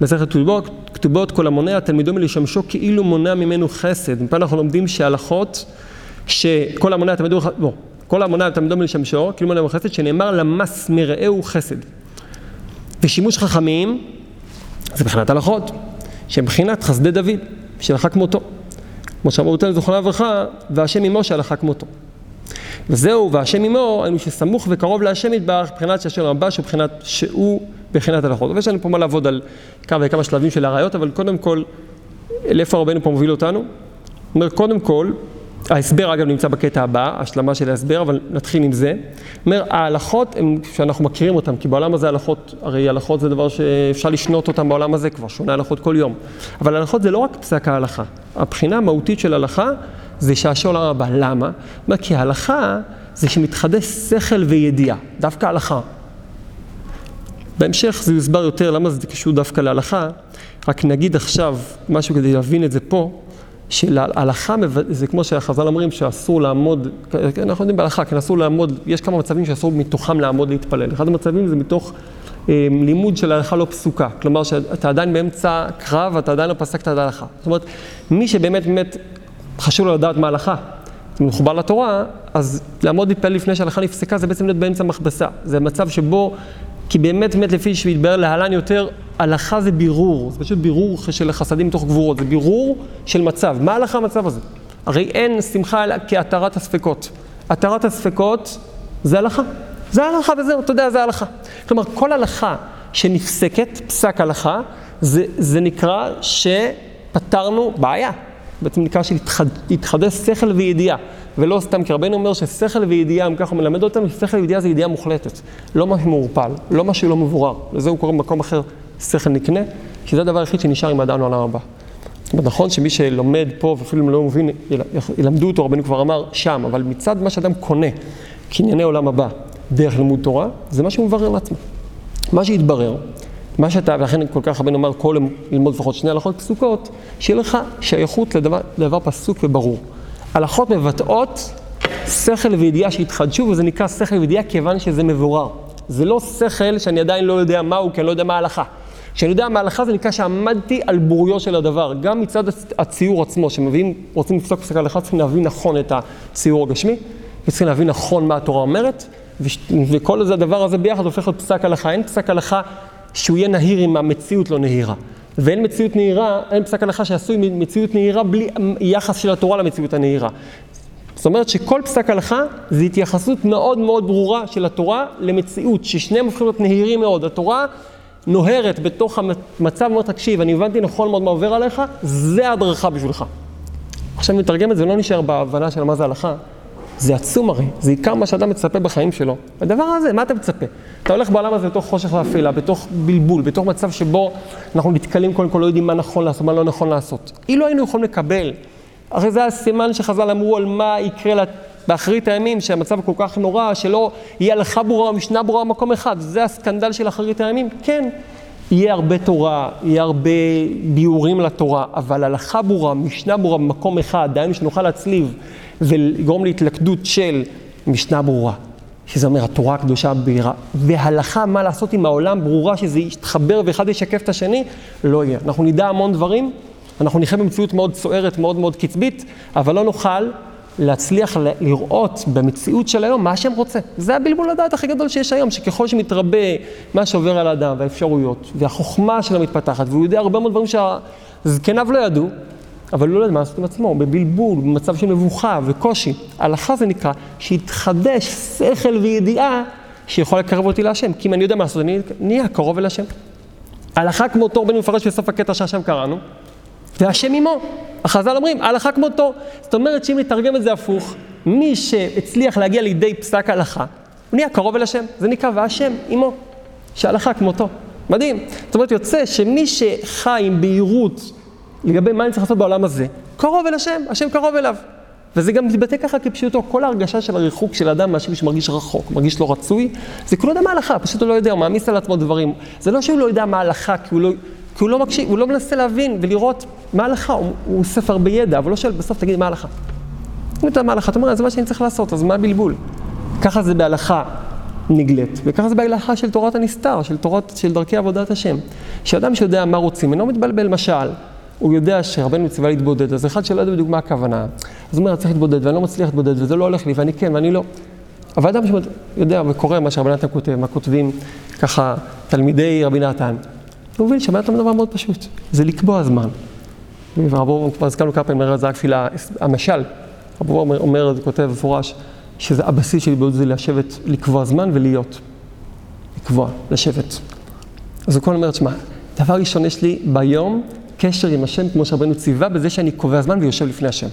Speaker 1: מסכת כתובות, כתובות כל המונע תלמידו מלשמשו כאילו מונע ממנו חסד. מפה אנחנו לומדים שהלכות, שכל המונע תלמידו, לא, כל המונע תלמידו מלשמשו, כאילו מונע ממנו חסד, שנאמר למס מרעהו חסד. ושימוש חכמים זה בחינת הלכות, שהם בחינת חסדי דוד, שהלכה כמותו. כמו שאמרו אותנו זכרונה לברכה, והשם עמו שהלכה כמותו. וזהו, והשם עמו, היינו שסמוך וקרוב להשם יתברך, מבחינת שהשם רבה, שהוא בחינת, שהוא בחינת הלכות. ויש לנו פה מה לעבוד על כמה וכמה שלבים של הראיות, אבל קודם כל, לאיפה רבנו פה מוביל אותנו? אומר, קודם כל, ההסבר אגב נמצא בקטע הבא, השלמה של ההסבר, אבל נתחיל עם זה. אומר, ההלכות הן שאנחנו מכירים אותן, כי בעולם הזה הלכות, הרי הלכות זה דבר שאפשר לשנות אותן בעולם הזה כבר, שונה הלכות כל יום. אבל הלכות זה לא רק פסק ההלכה. הבחינה המהותית של הלכה זה שעשו עולם הבא. למה? אומר, כי ההלכה זה שמתחדש שכל וידיעה, דווקא הלכה. בהמשך זה יוסבר יותר למה זה קשור דווקא להלכה, רק נגיד עכשיו משהו כדי להבין את זה פה, שלהלכה זה כמו שהחז"ל אומרים שאסור לעמוד, אנחנו יודעים בהלכה, כן אסור לעמוד, יש כמה מצבים שאסור מתוכם לעמוד להתפלל. אחד המצבים זה מתוך אה, לימוד של הלכה לא פסוקה, כלומר שאתה עדיין באמצע קרב ואתה עדיין לא פסקת את ההלכה. זאת אומרת, מי שבאמת באמת חשוב לו לדעת מה ההלכה, מחובר לתורה, אז לעמוד להתפלל לפני שההלכה נפסקה זה בעצם להיות באמצע מכבסה. זה מצב שבו, כי באמת באמת לפי שהתברר להלן יותר, הלכה זה בירור, זה פשוט בירור של חסדים מתוך גבורות, זה בירור של מצב. מה הלכה המצב הזה? הרי אין שמחה אלא כהתרת הספקות. התרת הספקות זה הלכה. זה הלכה וזהו, אתה יודע, זה הלכה. כלומר, כל הלכה שנפסקת, פסק הלכה, זה, זה נקרא שפתרנו בעיה. בעצם נקרא שהתחדש שכל וידיעה, ולא סתם, כי רבנו אומר ששכל וידיעה, אם ככה הוא מלמד אותנו, שכל וידיעה זה ידיעה מוחלטת, לא משהו מעורפל, לא משהו לא מבורר, לזה הוא קורא במקום אחר שכל נקנה, כי זה הדבר היחיד שנשאר עם האדם לעולם הבא. נכון שמי שלומד פה ואפילו לא מבין, ילמדו אותו, רבנו כבר אמר, שם, אבל מצד מה שאדם קונה קנייני עולם הבא דרך לימוד תורה, זה מה שהוא מברר לעצמו. מה שהתברר, מה שאתה, ולכן כל כך רבנו אמר, כל ללמוד לפחות שני הלכות פסוקות, שיהיה לך שייכות לדבר, לדבר פסוק וברור. הלכות מבטאות שכל וידיעה שהתחדשו, וזה נקרא שכל וידיעה כיוון שזה מבורר. זה לא שכל שאני עדיין לא יודע מהו, כי אני לא יודע מה ההלכה. כשאני יודע מה ההלכה זה נקרא שעמדתי על בוריו של הדבר. גם מצד הציור עצמו, שמביאים, רוצים לפסוק פסק ההלכה, צריכים להבין נכון את הציור הגשמי, וצריכים להבין נכון מה התורה אומרת, וכל הדבר הזה ביחד הופך להיות פסק הלכה. אין פסק הלכה שהוא יהיה נהיר אם המציאות לא נהירה. ואין מציאות נהירה, אין פסק הלכה שעשוי מציאות נהירה בלי יחס של התורה למציאות הנהירה. זאת אומרת שכל פסק הלכה זה התייחסות מאוד מאוד ברורה של התורה למציאות, ששניהם הופכים להיות נהירים מאוד. התורה נוהרת בתוך המצב, אומרת, תקשיב, אני הבנתי נכון מאוד מה עובר עליך, זה ההדרכה בשבילך. עכשיו נתרגם את זה, לא נשאר בהבנה של מה זה הלכה. זה עצום הרי, זה עיקר מה שאדם מצפה בחיים שלו. הדבר הזה, מה אתה מצפה? אתה הולך בעולם הזה בתוך חושך ואפלה, בתוך בלבול, בתוך מצב שבו אנחנו נתקלים קודם כל, לא יודעים מה נכון לעשות, מה לא נכון לעשות. אילו היינו יכולים לקבל, הרי זה הסימן שחז"ל אמרו על מה יקרה לה, באחרית הימים, שהמצב כל כך נורא, שלא יהיה הלכה ברורה או משנה ברורה במקום אחד. זה הסקנדל של אחרית הימים? כן. יהיה הרבה תורה, יהיה הרבה ביאורים לתורה, אבל הלכה ברורה, משנה ברורה במקום אחד, דהיינו שנוכל להצליב ולגרום להתלכדות של משנה ברורה, שזה אומר התורה הקדושה הבהירה, והלכה מה לעשות עם העולם ברורה, שזה יתחבר ואחד ישקף את השני, לא יהיה. אנחנו נדע המון דברים, אנחנו נחיה במציאות מאוד סוערת, מאוד מאוד קצבית, אבל לא נוכל להצליח לראות במציאות של היום מה השם רוצה. זה הבלבול הדעת הכי גדול שיש היום, שככל שמתרבה מה שעובר על האדם והאפשרויות, והחוכמה שלו מתפתחת, והוא יודע הרבה מאוד דברים שהזקניו לא ידעו, אבל לא יודע מה לעשות עם עצמו, בבלבול, במצב של מבוכה וקושי. הלכה זה נקרא שיתחדש שכל וידיעה שיכול לקרב אותי להשם. כי אם אני יודע מה לעשות, אני נהיה קרוב אל השם. הלכה כמותו, רבנו מפרש בסוף הקטע שהשם קראנו, והשם עמו. החז"ל אומרים, הלכה כמותו. זאת אומרת שאם נתרגם את זה הפוך, מי שהצליח להגיע לידי פסק הלכה, הוא נהיה קרוב אל השם. זה נקרא והשם עמו. שהלכה כמותו. מדהים. זאת אומרת, יוצא שמי שחי עם בהירות לגבי מה אני צריך לעשות בעולם הזה, קרוב אל השם, השם קרוב אליו. וזה גם מתבטא ככה כפשוטו, כל ההרגשה של הריחוק של אדם מהשם שמרגיש רחוק, מרגיש לא רצוי, זה כי לא יודע מה ההלכה, פשוט הוא לא יודע, הוא מעמיס על עצמו דברים. זה לא שהוא לא יודע מה ההלכה, כי הוא לא, כי הוא לא מקשיב, הוא לא מנסה להבין ולראות מה ההלכה, הוא, הוא ספר בידע, אבל לא שואל בסוף, תגיד, מה ההלכה? אם אתה מה ההלכה, אתה אומר, זה מה שאני צריך לעשות, אז מה הבלבול? ככה זה בהלכה נגלית, וככה זה בהלכה של תורת הנסתר, של תורת, של דרכי עבודת השם. שאדם שיודע מה רוצים, אינו מתבלבל, משל, הוא יודע שרבנו מצווה להתבודד, אז אחד שלא יודע בדיוק מה הכוונה, אז הוא אומר, צריך להתבודד, ואני לא מצליח להתבודד, וזה לא הולך לי, ואני כן, ואני לא. אבל אדם שיודע וקורא מה שרבי נתן כותב, מה כותבים ככה תלמידי רבי נתן, הוא מבין שרבי נתן דבר מאוד פשוט, זה לקבוע זמן. ורבו, כבר הזכרנו כמה פעמים, זה רק תפילה, המשל, רבו אומר, אומר, כותב במפורש, שזה הבסיס של התבודדות זה לשבת, לקבוע זמן ולהיות. לקבוע, לשבת. אז הוא כל אומר, תשמע, דבר ראשון יש לי ביום קשר עם השם, כמו שרבנו ציווה, בזה שאני קובע זמן ויושב לפני השם.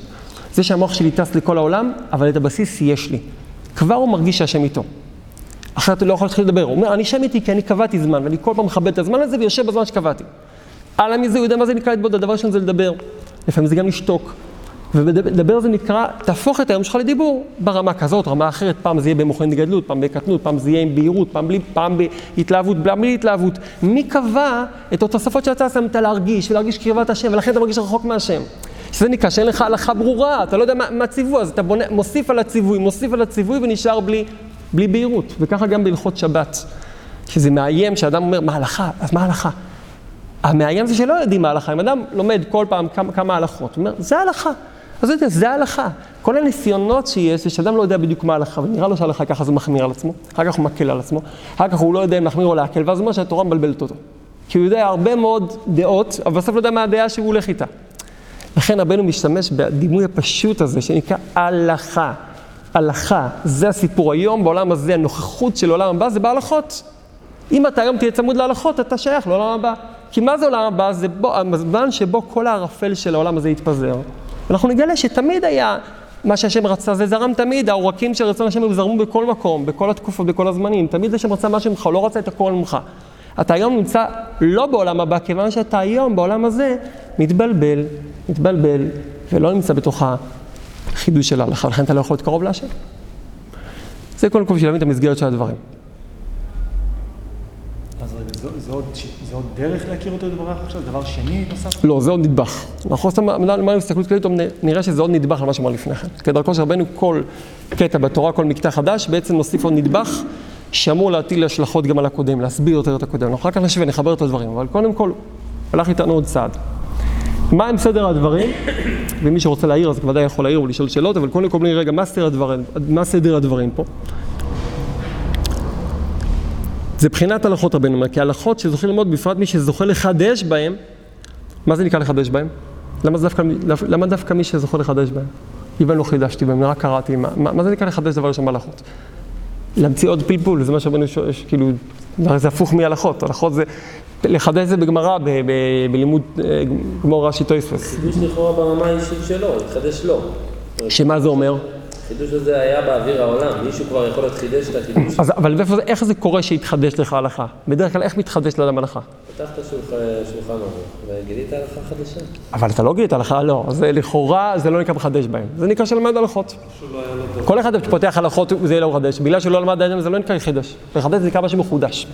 Speaker 1: זה שהמוח שלי טס לכל העולם, אבל את הבסיס יש לי. כבר הוא מרגיש שהשם איתו. אחרת הוא לא יכול להתחיל לדבר. הוא אומר, אני שם איתי כי אני קבעתי זמן, ואני כל פעם מכבד את הזמן הזה ויושב בזמן שקבעתי. הלאה מזה, הוא יודע מה זה נקרא להתבודד, הדבר ראשון זה לדבר. לפעמים זה גם לשתוק. ולדבר זה נקרא, תהפוך את היום שלך לדיבור ברמה כזאת, רמה אחרת, פעם זה יהיה במוחין גדלות, פעם בקטנות, פעם זה יהיה עם בהירות, פעם בלי, פעם בהתלהבות, פעם בלי התלהבות. מי קבע את התוספות שאתה שמת להרגיש ולהרגיש קרבת השם, ולכן אתה מרגיש רחוק מהשם. שזה נקרא שאין לך הלכה ברורה, אתה לא יודע מה, מה ציווי, אז אתה בונה, מוסיף על הציווי, מוסיף על הציווי ונשאר בלי, בלי בהירות. וככה גם בהלכות שבת, שזה מאיים, שאדם אומר, מה הלכה? אז מה הלכה? המאיים זה שלא יודעים מה ההלכה, אם אדם לומד כל פעם כמה, כמה הלכות, הוא אומר, זה הלכה. אז יודע, זה ההלכה. כל הניסיונות שיש, זה שאדם לא יודע בדיוק מה ההלכה, ונראה לו שההלכה ככה זה מחמיר על עצמו, אחר כך הוא מקל על עצמו, אחר כך הוא לא יודע אם להחמיר או להקל, ואז הוא אומר שהתורה מבלבלת אותו. כי הוא יודע הרבה מאוד דעות, אבל בסוף לא יודע מה הדעה שהוא הולך איתה. לכן רבנו משתמש בדימוי הפשוט הזה, שנקרא הלכה. הלכה, זה הסיפור. היום בעולם הזה, הנוכחות של עולם הבא זה בהלכות. אם אתה היום תהיה צמוד להלכות, אתה שייך לעולם הבא. כי מה זה עולם הבא? זה בו, הזמן שבו כל הערפל של העולם הזה יתפזר. אנחנו נגלה שתמיד היה מה שהשם רצה, זה זרם תמיד, העורקים של רצון השם זרמו בכל מקום, בכל התקופות, בכל הזמנים. תמיד השם רצה משהו ממך, לא רצה את הכל ממך. אתה היום נמצא לא בעולם הבא, כיוון שאתה היום בעולם הזה מתבלבל, מתבלבל, ולא נמצא בתוך החידוש של ההלכה, לכן אתה לא יכול להיות קרוב להשם. זה קודם כל בשביל להבין את המסגרת של הדברים.
Speaker 2: אז רגע, זו, עוד, דרך להכיר אותו יתברך עכשיו? דבר שני נוסף?
Speaker 1: לא, זה עוד נדבך. אנחנו סתם למדנו הסתכלות כללית, נראה שזה עוד נדבך על מה שאמר לפני כן. כדרכו שרבנו כל קטע בתורה, כל מקטע חדש, בעצם נוסיף עוד נדבך שאמור להטיל השלכות גם על הקודם, להסביר יותר את הקודם. אנחנו אחר כך נשווה, נחבר את הדברים, אבל קודם כל, הלך איתנו עוד צעד. מה עם סדר הדברים? ומי שרוצה להעיר אז ודאי יכול להעיר ולשאול שאלות, אבל קודם כל נראה רגע מה מה סדר הדברים פה. זה בחינת הלכות רבנו כי הלכות שזוכים ללמוד, בפרט מי שזוכה לחדש בהם, מה זה נקרא לחדש בהם? למה דווקא, למה דווקא מי שזוכה לחדש בהם? אם לא חידשתי בהם, רק קראתי, מה, מה, מה זה נקרא לחדש דבר ראשון בהלכות? להמציא עוד פלפול, זה מה שרבנו, כאילו, זה הפוך מהלכות, הלכות זה לחדש זה בגמרא, ב- ב- בלימוד אה, גמור רש"י טויספוס.
Speaker 5: חידוש לכאורה ברמה האישית שלו, התחדש לו.
Speaker 1: שמה זה אומר?
Speaker 5: החידוש הזה היה באוויר העולם, מישהו כבר יכול להיות חידש את החידוש.
Speaker 1: אז, אבל איפה איך זה קורה שהתחדש לך הלכה? בדרך כלל איך מתחדש לאדם הלכה?
Speaker 5: פתחת שולחן ערוך וגילית הלכה חדשה.
Speaker 1: אבל אתה לא גילית הלכה, לא. זה לכאורה, זה לא נקרא מחדש בהם. זה נקרא שלמד הלכות. כל אחד שפותח הלכות זה יהיה לו מחדש. בגלל שהוא לא למד עליהם זה לא נקרא חידש. לחדש זה נקרא משהו מחודש.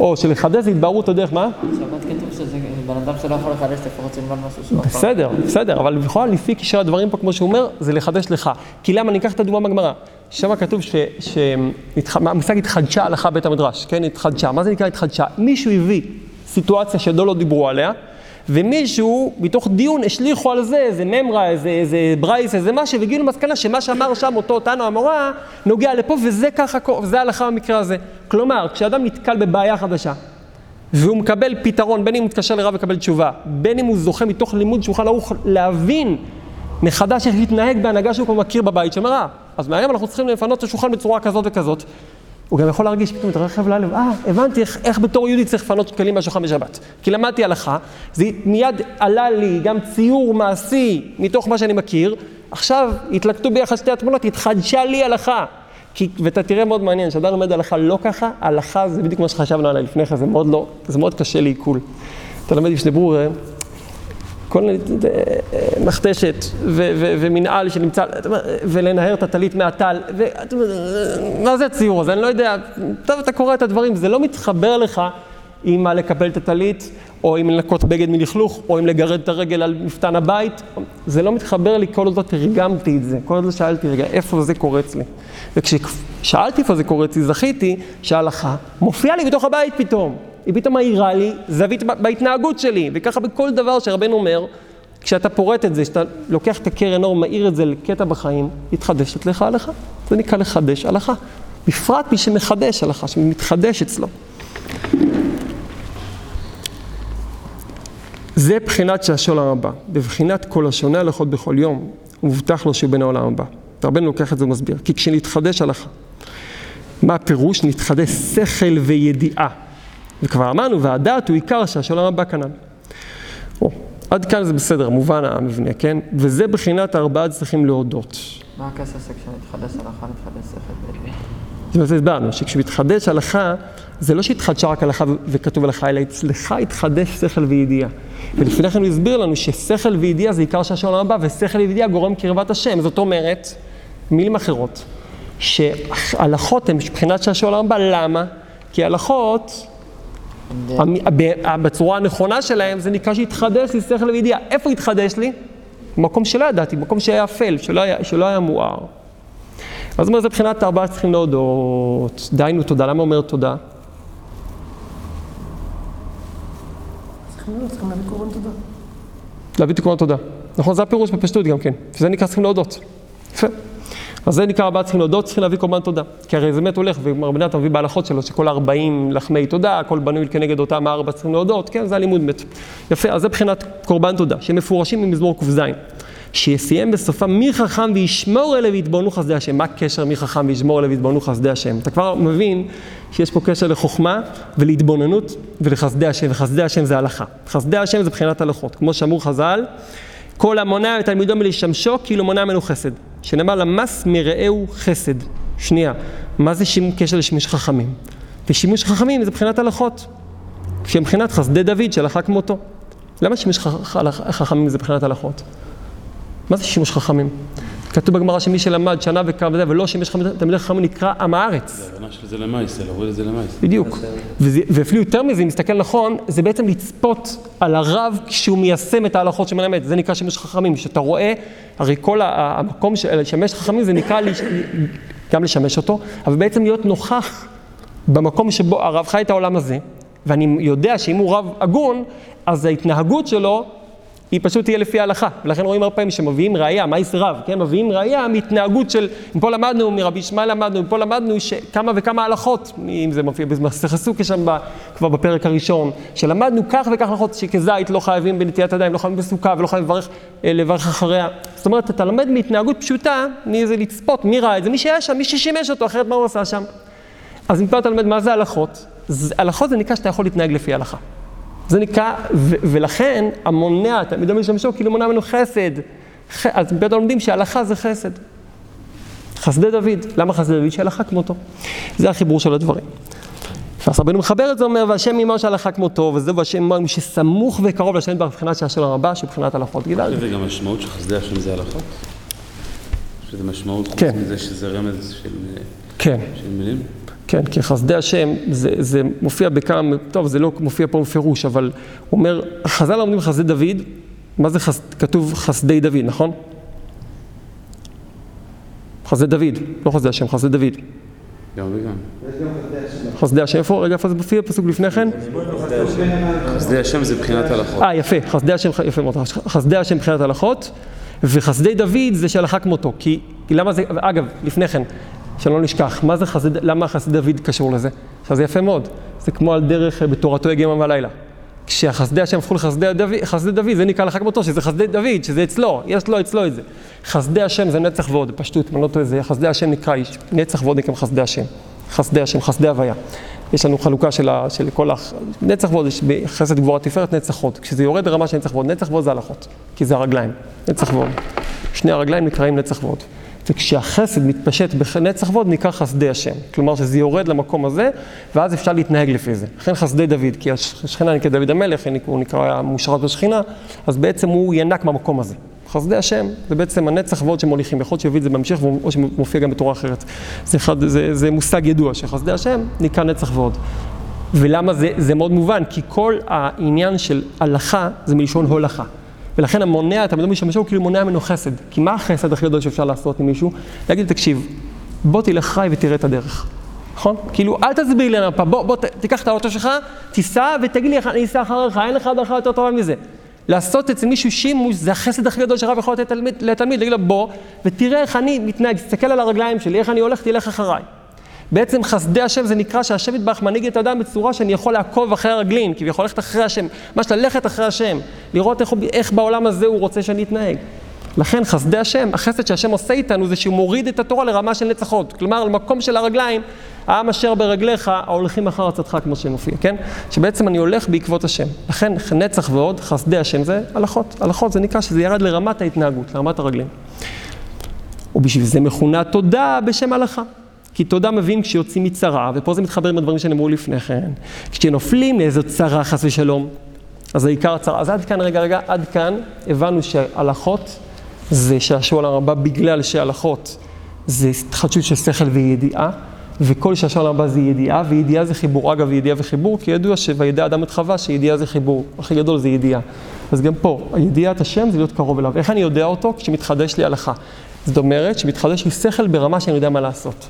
Speaker 1: או שלחדש זה התבהרות הדרך, מה?
Speaker 4: בשבת כתוב שזה בן אדם שלא יכול לחדש, לפחות שילמד משהו שהוא פעם.
Speaker 1: בסדר, בסדר, אבל בכל לפי קשרי הדברים פה, כמו שהוא אומר, זה לחדש לך. כי למה? אני אקח את הדוגמה מהגמרא. שם כתוב שהמושג התחדשה הלכה בית המדרש, כן? התחדשה. מה זה נקרא התחדשה? מישהו הביא סיטואציה שעוד לא דיברו עליה, ומישהו, מתוך דיון, השליכו על זה איזה ממרה, איזה, איזה ברייס, איזה משהו, והגיעו למסקנה שמה שאמר שם אותו תנא המורה, נוגע לפה, וזה ככה, וזה ההלכה במקרה הזה. כלומר, כשאדם נתקל בבעיה חדשה, והוא מקבל פתרון, בין אם הוא מתקשר לרב לקבל תשובה, בין אם הוא זוכה מתוך לימוד שולחן ערוך להבין מחדש איך להתנהג בהנהגה שהוא כבר מכיר בבית רע. אז מהיום אנחנו צריכים לפנות את השולחן בצורה כזאת וכזאת. הוא גם יכול להרגיש פתאום את הרחב ללב, אה, הבנתי איך, איך בתור יהודי צריך לפנות כלים מהשולחן בשבת. כי למדתי הלכה, זה מיד עלה לי גם ציור מעשי מתוך מה שאני מכיר, עכשיו התלקטו ביחד שתי התמונות, התחדשה לי הלכה. כי, ואתה תראה מאוד מעניין, כשאדם לומד הלכה לא ככה, הלכה זה בדיוק מה שחשבנו עליה לפני כן, זה מאוד לא, זה מאוד קשה לעיכול. אתה לומד משנה ברורה, כל מיני אה, מכתשת ומנעל שנמצא, ולנער את הטלית מהטל, אומר, מה זה הציור הזה? אני לא יודע, טוב, אתה קורא את הדברים, זה לא מתחבר לך עם מה לקפל את הטלית, או עם לנקות בגד מלכלוך, או עם לגרד את הרגל על מפתן הבית, זה לא מתחבר לי כל עוד לא תרגמתי את זה, כל עוד לא שאלתי, רגע, איפה זה קורץ לי? וכששאלתי איפה זה קורץ לי, זכיתי שההלכה מופיעה לי בתוך הבית פתאום. היא פתאום מאירה לי זווית בהתנהגות שלי, וככה בכל דבר שרבנו אומר, כשאתה פורט את זה, כשאתה לוקח את הקרן אור, מאיר את זה לקטע בחיים, מתחדשת לך הלכה. זה נקרא לחדש הלכה. בפרט מי שמחדש הלכה, שמתחדש אצלו. זה בחינת שהשול הרבה, בבחינת כל השונה הלכות בכל יום, ומובטח לו שהוא בן העולם הבא. רבנו לוקח את זה ומסביר, כי כשנתחדש הלכה, מה הפירוש? נתחדש שכל וידיעה. וכבר אמרנו, והדעת הוא עיקר שהשולם הבא כנ"ל. או, עד כאן זה בסדר, מובן המבנה, כן? וזה בחינת הארבעה צריכים להודות.
Speaker 4: מה הקשר שכשנתחדש הלכה נתחדש שכל?
Speaker 1: זאת אומרת, הסברנו, שכשמתחדש הלכה, זה לא שהתחדשה רק הלכה וכתוב הלכה, אלא אצלך התחדש שכל וידיעה. ולפני כן הוא הסביר לנו ששכל וידיעה זה עיקר של השעון הבא, ושכל וידיעה גורם קרבת השם. זאת אומרת, מילים אחרות, שהלכות הן מבחינת של השעון הבא, למה? כי הלכות, בצורה הנכונה שלהם, זה נקרא שהתחדש לי שכל וידיעה. איפה התחדש לי? במקום שלא ידעתי, במקום שהיה אפל, שלא היה, שלא היה מואר. אז אומר, זה מבחינת ארבעה צריכים להודות. דהיינו תודה, למה אומר תודה? צריכים להביא קורבן תודה. להביא קורבן תודה. נכון, זה הפירוש בפשטות גם כן. וזה נקרא צריכים להודות. יפה. אז זה נקרא ארבעה צריכים להודות, צריכים להביא קורבן תודה. כי הרי זה באמת הולך, ורבי נתן מביא בהלכות שלו, שכל ארבעים לחמי תודה, הכל בנוי כנגד אותם הארבע צריכים להודות, כן, זה הלימוד מת. יפה, אז זה מבחינת קורבן תודה, שמפורשים ממזמור ק"ז. שיסיים בסופה מי חכם וישמור אלה ויתבונו חסדי השם. מה הקשר מי חכם וישמור אלה ויתבונו חסדי השם? אתה כבר מבין שיש פה קשר לחוכמה ולהתבוננות ולחסדי השם, וחסדי השם זה הלכה. חסדי השם זה מבחינת הלכות. כמו שאמרו חז"ל, כל המונע את תלמידו מלשמשו כאילו מונע ממנו חסד. שנאמר למס מרעהו חסד. שנייה, מה זה שימוש קשר לשימוש חכמים? ושימוש חכמים זה מבחינת הלכות. שמבחינת חסדי דוד שהלכה כמותו. למה שימוש חכמים זה מבחינת הלכות? מה זה שימוש חכמים? כתוב בגמרא שמי שלמד שנה וזה, ולא שימש תלמידי חכמים נקרא עם הארץ.
Speaker 3: זה הבנה של זה למעשה, להוריד את זה למעשה.
Speaker 1: בדיוק. ואפילו יותר מזה, אם נסתכל נכון, זה בעצם לצפות על הרב כשהוא מיישם את ההלכות שמלמד. זה נקרא שימוש חכמים. שאתה רואה, הרי כל המקום של לשמש חכמים זה נקרא גם לשמש אותו, אבל בעצם להיות נוכח במקום שבו הרב חי את העולם הזה, ואני יודע שאם הוא רב הגון, אז ההתנהגות שלו היא פשוט תהיה לפי ההלכה. ולכן רואים הרבה פעמים שמביאים ראייה, מה רב, כן? מביאים ראייה מהתנהגות של, אם פה למדנו, מרבי ישמעאל למדנו, אם פה למדנו כמה וכמה הלכות, אם זה מופיע במסכת סוכה שם כבר בפרק הראשון, שלמדנו כך וכך הלכות שכזית לא חייבים בנטיית ידיים, לא חייבים בסוכה ולא חייבים לברך, לברך אחריה. זאת אומרת, אתה לומד מהתנהגות פשוטה, מי זה לצפות, מי ראה את זה, מי שהיה שם, מי ששימש אותו, אחרת מה הוא עשה שם. אז מפה אתה לומד מה זה הלכות. הלכות זה נקרא שאתה יכול להתנהג לפי הלכה. זה נקרא, ו- ולכן המונע, תלמיד אומר משתמשו, כאילו מונע ממנו חסד. ח- אז אתה לומדים שהלכה זה חסד. חסדי דוד. למה חסדי דוד? שהלכה כמותו. זה החיבור של הדברים. ואז רבנו מחבר את זה, אומר, והשם עמו שהלכה כמותו, וזהו והשם עמו שסמוך וקרוב לשם דבר מבחינת שהשם הרבה, שבחינת הלכות. גילה,
Speaker 3: זה גם משמעות שחסדי השם זה הלכות? יש לזה משמעות חוץ
Speaker 1: כן.
Speaker 3: מזה שזה רמז של,
Speaker 1: כן.
Speaker 3: של מילים?
Speaker 1: כן, כי חסדי השם, זה, זה מופיע בכמה, טוב, זה לא מופיע פה בפירוש, אבל הוא אומר, חז"ל לומדים חסדי דוד, מה זה חס, כתוב חסדי דוד, נכון? חסדי דוד, לא חסדי השם, חסדי דוד.
Speaker 3: גם וגם.
Speaker 1: חסדי השם, איפה, רגע, איפה זה מופיע? פסוק לפני כן?
Speaker 3: חסדי השם זה מבחינת הלכות.
Speaker 1: אה, יפה, חסדי השם, יפה מאוד, חסדי השם מבחינת הלכות, וחסדי דוד זה שהלכה כמותו, כי, כי למה זה, אגב, לפני כן, שלא נשכח, מה זה חסד, למה חסדי דוד קשור לזה? עכשיו זה יפה מאוד, זה כמו על דרך אה, בתורתו יגיע יומם ולילה. כשהחסדי השם הפכו לחסדי דוד, חסדי דוד, זה נקרא הלכה כמותו, שזה חסדי דוד, שזה אצלו, יש לו אצלו את זה. חסדי השם זה נצח ועוד, בפשטות, אם אני לא טועה, זה חסדי השם נקרא איש, נצח ועוד נקרא חסדי השם. חסדי השם, חסדי הוויה. יש לנו חלוקה של, ה, של כל ה... נצח ועוד, יש בחסד גבורה תפארת נצח ועוד. כשזה יורד לרמה של נצח ועוד, נצח ועוד זה הלכות, כי זה הרגליים, נצח ועוד. שני הרגליים נקראים נצח ועוד. וכשהחסד מתפשט בנצח ועוד נקרא חסדי השם. כלומר שזה יורד למקום הזה, ואז אפשר להתנהג לפי זה. לכן חסדי דוד, כי השכינה נקרא דוד המלך, הוא נקרא מושרת בשכינה, אז בעצם הוא ינק מהמקום הזה. חסדי השם, זה בעצם הנצח ועוד שמוליכים, יכול להיות שיביא את זה בהמשך, או שמופיע גם בתורה אחרת. זה, אחד, זה, זה מושג ידוע, שחסדי השם נקרא נצח ועוד. ולמה זה, זה מאוד מובן? כי כל העניין של הלכה זה מלשון הולכה. ולכן המונע, אתה מדבר משתמשו, הוא כאילו מונע ממנו חסד. כי מה החסד הכי גדול שאפשר לעשות עם מישהו? להגיד, תקשיב, בוא תלך חי ותראה את הדרך. נכון? כאילו, אל תסביר לי למפה, בוא, בוא, ת, תיקח את האוטו שלך, תיסע ותגיד לי, אני אסע אחריך, אין לך הדרכה יותר טובה מזה. לעשות אצל מישהו שימוש, זה החסד הכי גדול שרב יכול לתת לתלמיד, להגיד לו, בוא, ותראה איך אני מתנהג, תסתכל על הרגליים שלי, איך אני הולך, תלך אחריי. בעצם חסדי השם זה נקרא שהשם יתברך מנהיג את האדם בצורה שאני יכול לעקוב אחרי הרגלין, כביכול ללכת אחרי השם, ממש ללכת אחרי השם, לראות איך, איך בעולם הזה הוא רוצה שאני אתנהג. לכן חסדי השם, החסד שהשם עושה איתנו זה שהוא מוריד את התורה לרמה של נצחות. כלומר, למקום של הרגליים, העם אשר ברגליך, ההולכים אחר עצתך, כמו שמופיע, כן? שבעצם אני הולך בעקבות השם. לכן נצח ועוד, חסדי השם זה הלכות. הלכות זה נקרא שזה ירד לרמת ההתנהגות, לרמת הרגלים. ובשביל זה מכונה תודה בשם הלכה. כי תודה מבין כשיוצאים מצרה, ופה זה מתחבר עם הדברים שנאמרו לפני כן. כשנופלים לאיזו צרה חס ושלום, אז העיקר הצרה. אז עד כאן, רגע, רגע, עד כאן הבנו שהלכות זה שעשוע הבא בגלל שהלכות זה התחדשות של שכל וידיעה, וכל שעשוע הבא זה ידיעה, וידיעה זה חיבור. אגב, ידיעה וחיבור, כי ידוע שוידע אדם את חווה שידיעה זה חיבור. הכי גדול זה ידיעה. אז גם פה, ידיעת השם זה להיות קרוב אליו. איך אני יודע אותו? כשמתחדש לי הלכה. זאת אומרת שמתחדש לי שכל ברמה שאני יודע מה לעשות.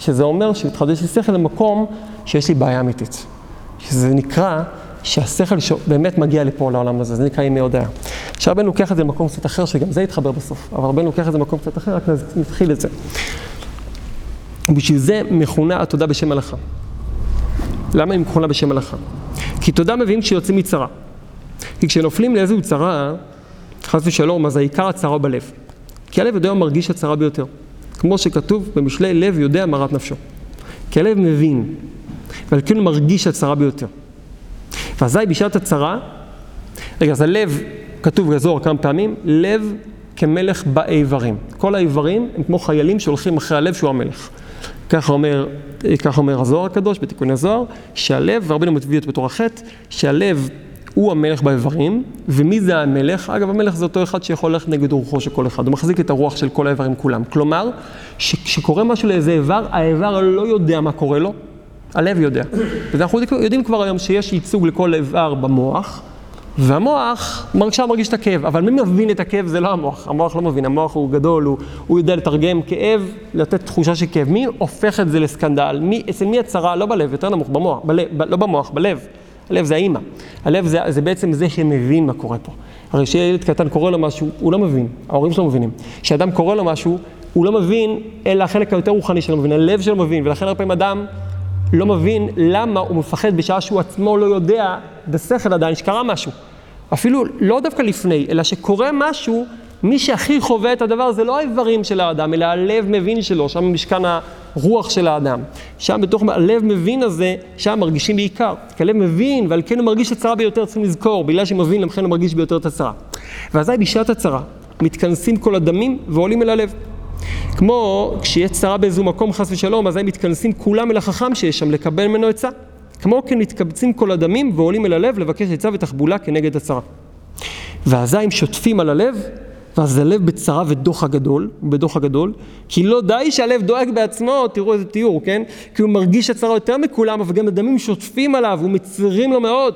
Speaker 1: שזה אומר שמתחדש לי שכל למקום שיש לי בעיה אמיתית. שזה נקרא שהשכל באמת מגיע לפה לעולם הזה, זה נקרא ימי הודעה. עכשיו רבנו לוקח את זה למקום קצת אחר, שגם זה יתחבר בסוף, אבל רבנו לוקח את זה למקום קצת אחר, רק נתחיל את זה. בשביל זה מכונה התודה בשם הלכה. למה היא מכונה בשם הלכה? כי תודה מביאים כשיוצאים מצרה. כי כשנופלים לאיזו צרה, חס ושלום, אז העיקר הצרה בלב. כי הלב יודע מרגיש הצרה ביותר. כמו שכתוב במשלי לב יודע מרת נפשו. כי הלב מבין, ועל כן מרגיש הצרה ביותר. ואזי בשעת הצרה, רגע, אז הלב, כתוב בזוהר כמה פעמים, לב כמלך באיברים. כל האיברים הם כמו חיילים שהולכים אחרי הלב שהוא המלך. ככה אומר, ככה אומר הזוהר הקדוש בתיקוני הזוהר, שהלב, והרבנו מביא את בתור החטא, שהלב הוא המלך באיברים, ומי זה המלך? אגב, המלך זה אותו אחד שיכול ללכת נגד רוחו של כל אחד, הוא מחזיק את הרוח של כל האיברים כולם. כלומר, כשקורה משהו לאיזה איבר, האיבר לא יודע מה קורה לו, הלב יודע. ואנחנו יודעים כבר היום שיש ייצוג לכל איבר במוח, והמוח עכשיו מרגיש את הכאב, אבל מי מבין את הכאב זה לא המוח, המוח לא מבין, המוח הוא גדול, הוא, הוא יודע לתרגם כאב, לתת תחושה של כאב. מי הופך את זה לסקנדל? מי, אצל מי הצרה? לא בלב, יותר נמוך, במוח, בלב, לא במוח, בלב. הלב זה האימא. הלב זה, זה בעצם זה שמבין מה קורה פה. הרי כשילד קטן קורא לו משהו, הוא לא מבין, ההורים שלו מבינים. כשאדם קורא לו משהו, הוא לא מבין, אלא החלק היותר רוחני שלו מבין, הלב שלו מבין, ולכן הרבה פעמים אדם לא מבין למה הוא מפחד בשעה שהוא עצמו לא יודע, בשכל עדיין, שקרה משהו. אפילו לא דווקא לפני, אלא שקורה משהו, מי שהכי חווה את הדבר זה לא האיברים של האדם, אלא הלב מבין שלו, שם משכן הרוח של האדם. שם בתוך הלב מבין הזה, שם מרגישים בעיקר. כי הלב מבין, ועל כן הוא מרגיש את הצרה ביותר, צריכים לזכור, בגלל שמבין, לכן הוא מרגיש ביותר את הצרה. ואזי בשעת הצרה, מתכנסים כל הדמים ועולים אל הלב. כמו כשיש צרה באיזו מקום חס ושלום, אזי מתכנסים כולם אל החכם שיש שם לקבל ממנו עצה. כמו כן מתקבצים כל הדמים ועולים אל הלב לבקש עצה ותחבולה כנגד הצרה. ואזי הם שוטפים על הלב, ואז הלב בצרה ודוח הגדול, בדוח הגדול, כי לא די שהלב דואג בעצמו, תראו איזה תיאור, כן? כי הוא מרגיש הצרה יותר מכולם, אבל גם הדמים שוטפים עליו ומצרים לו מאוד.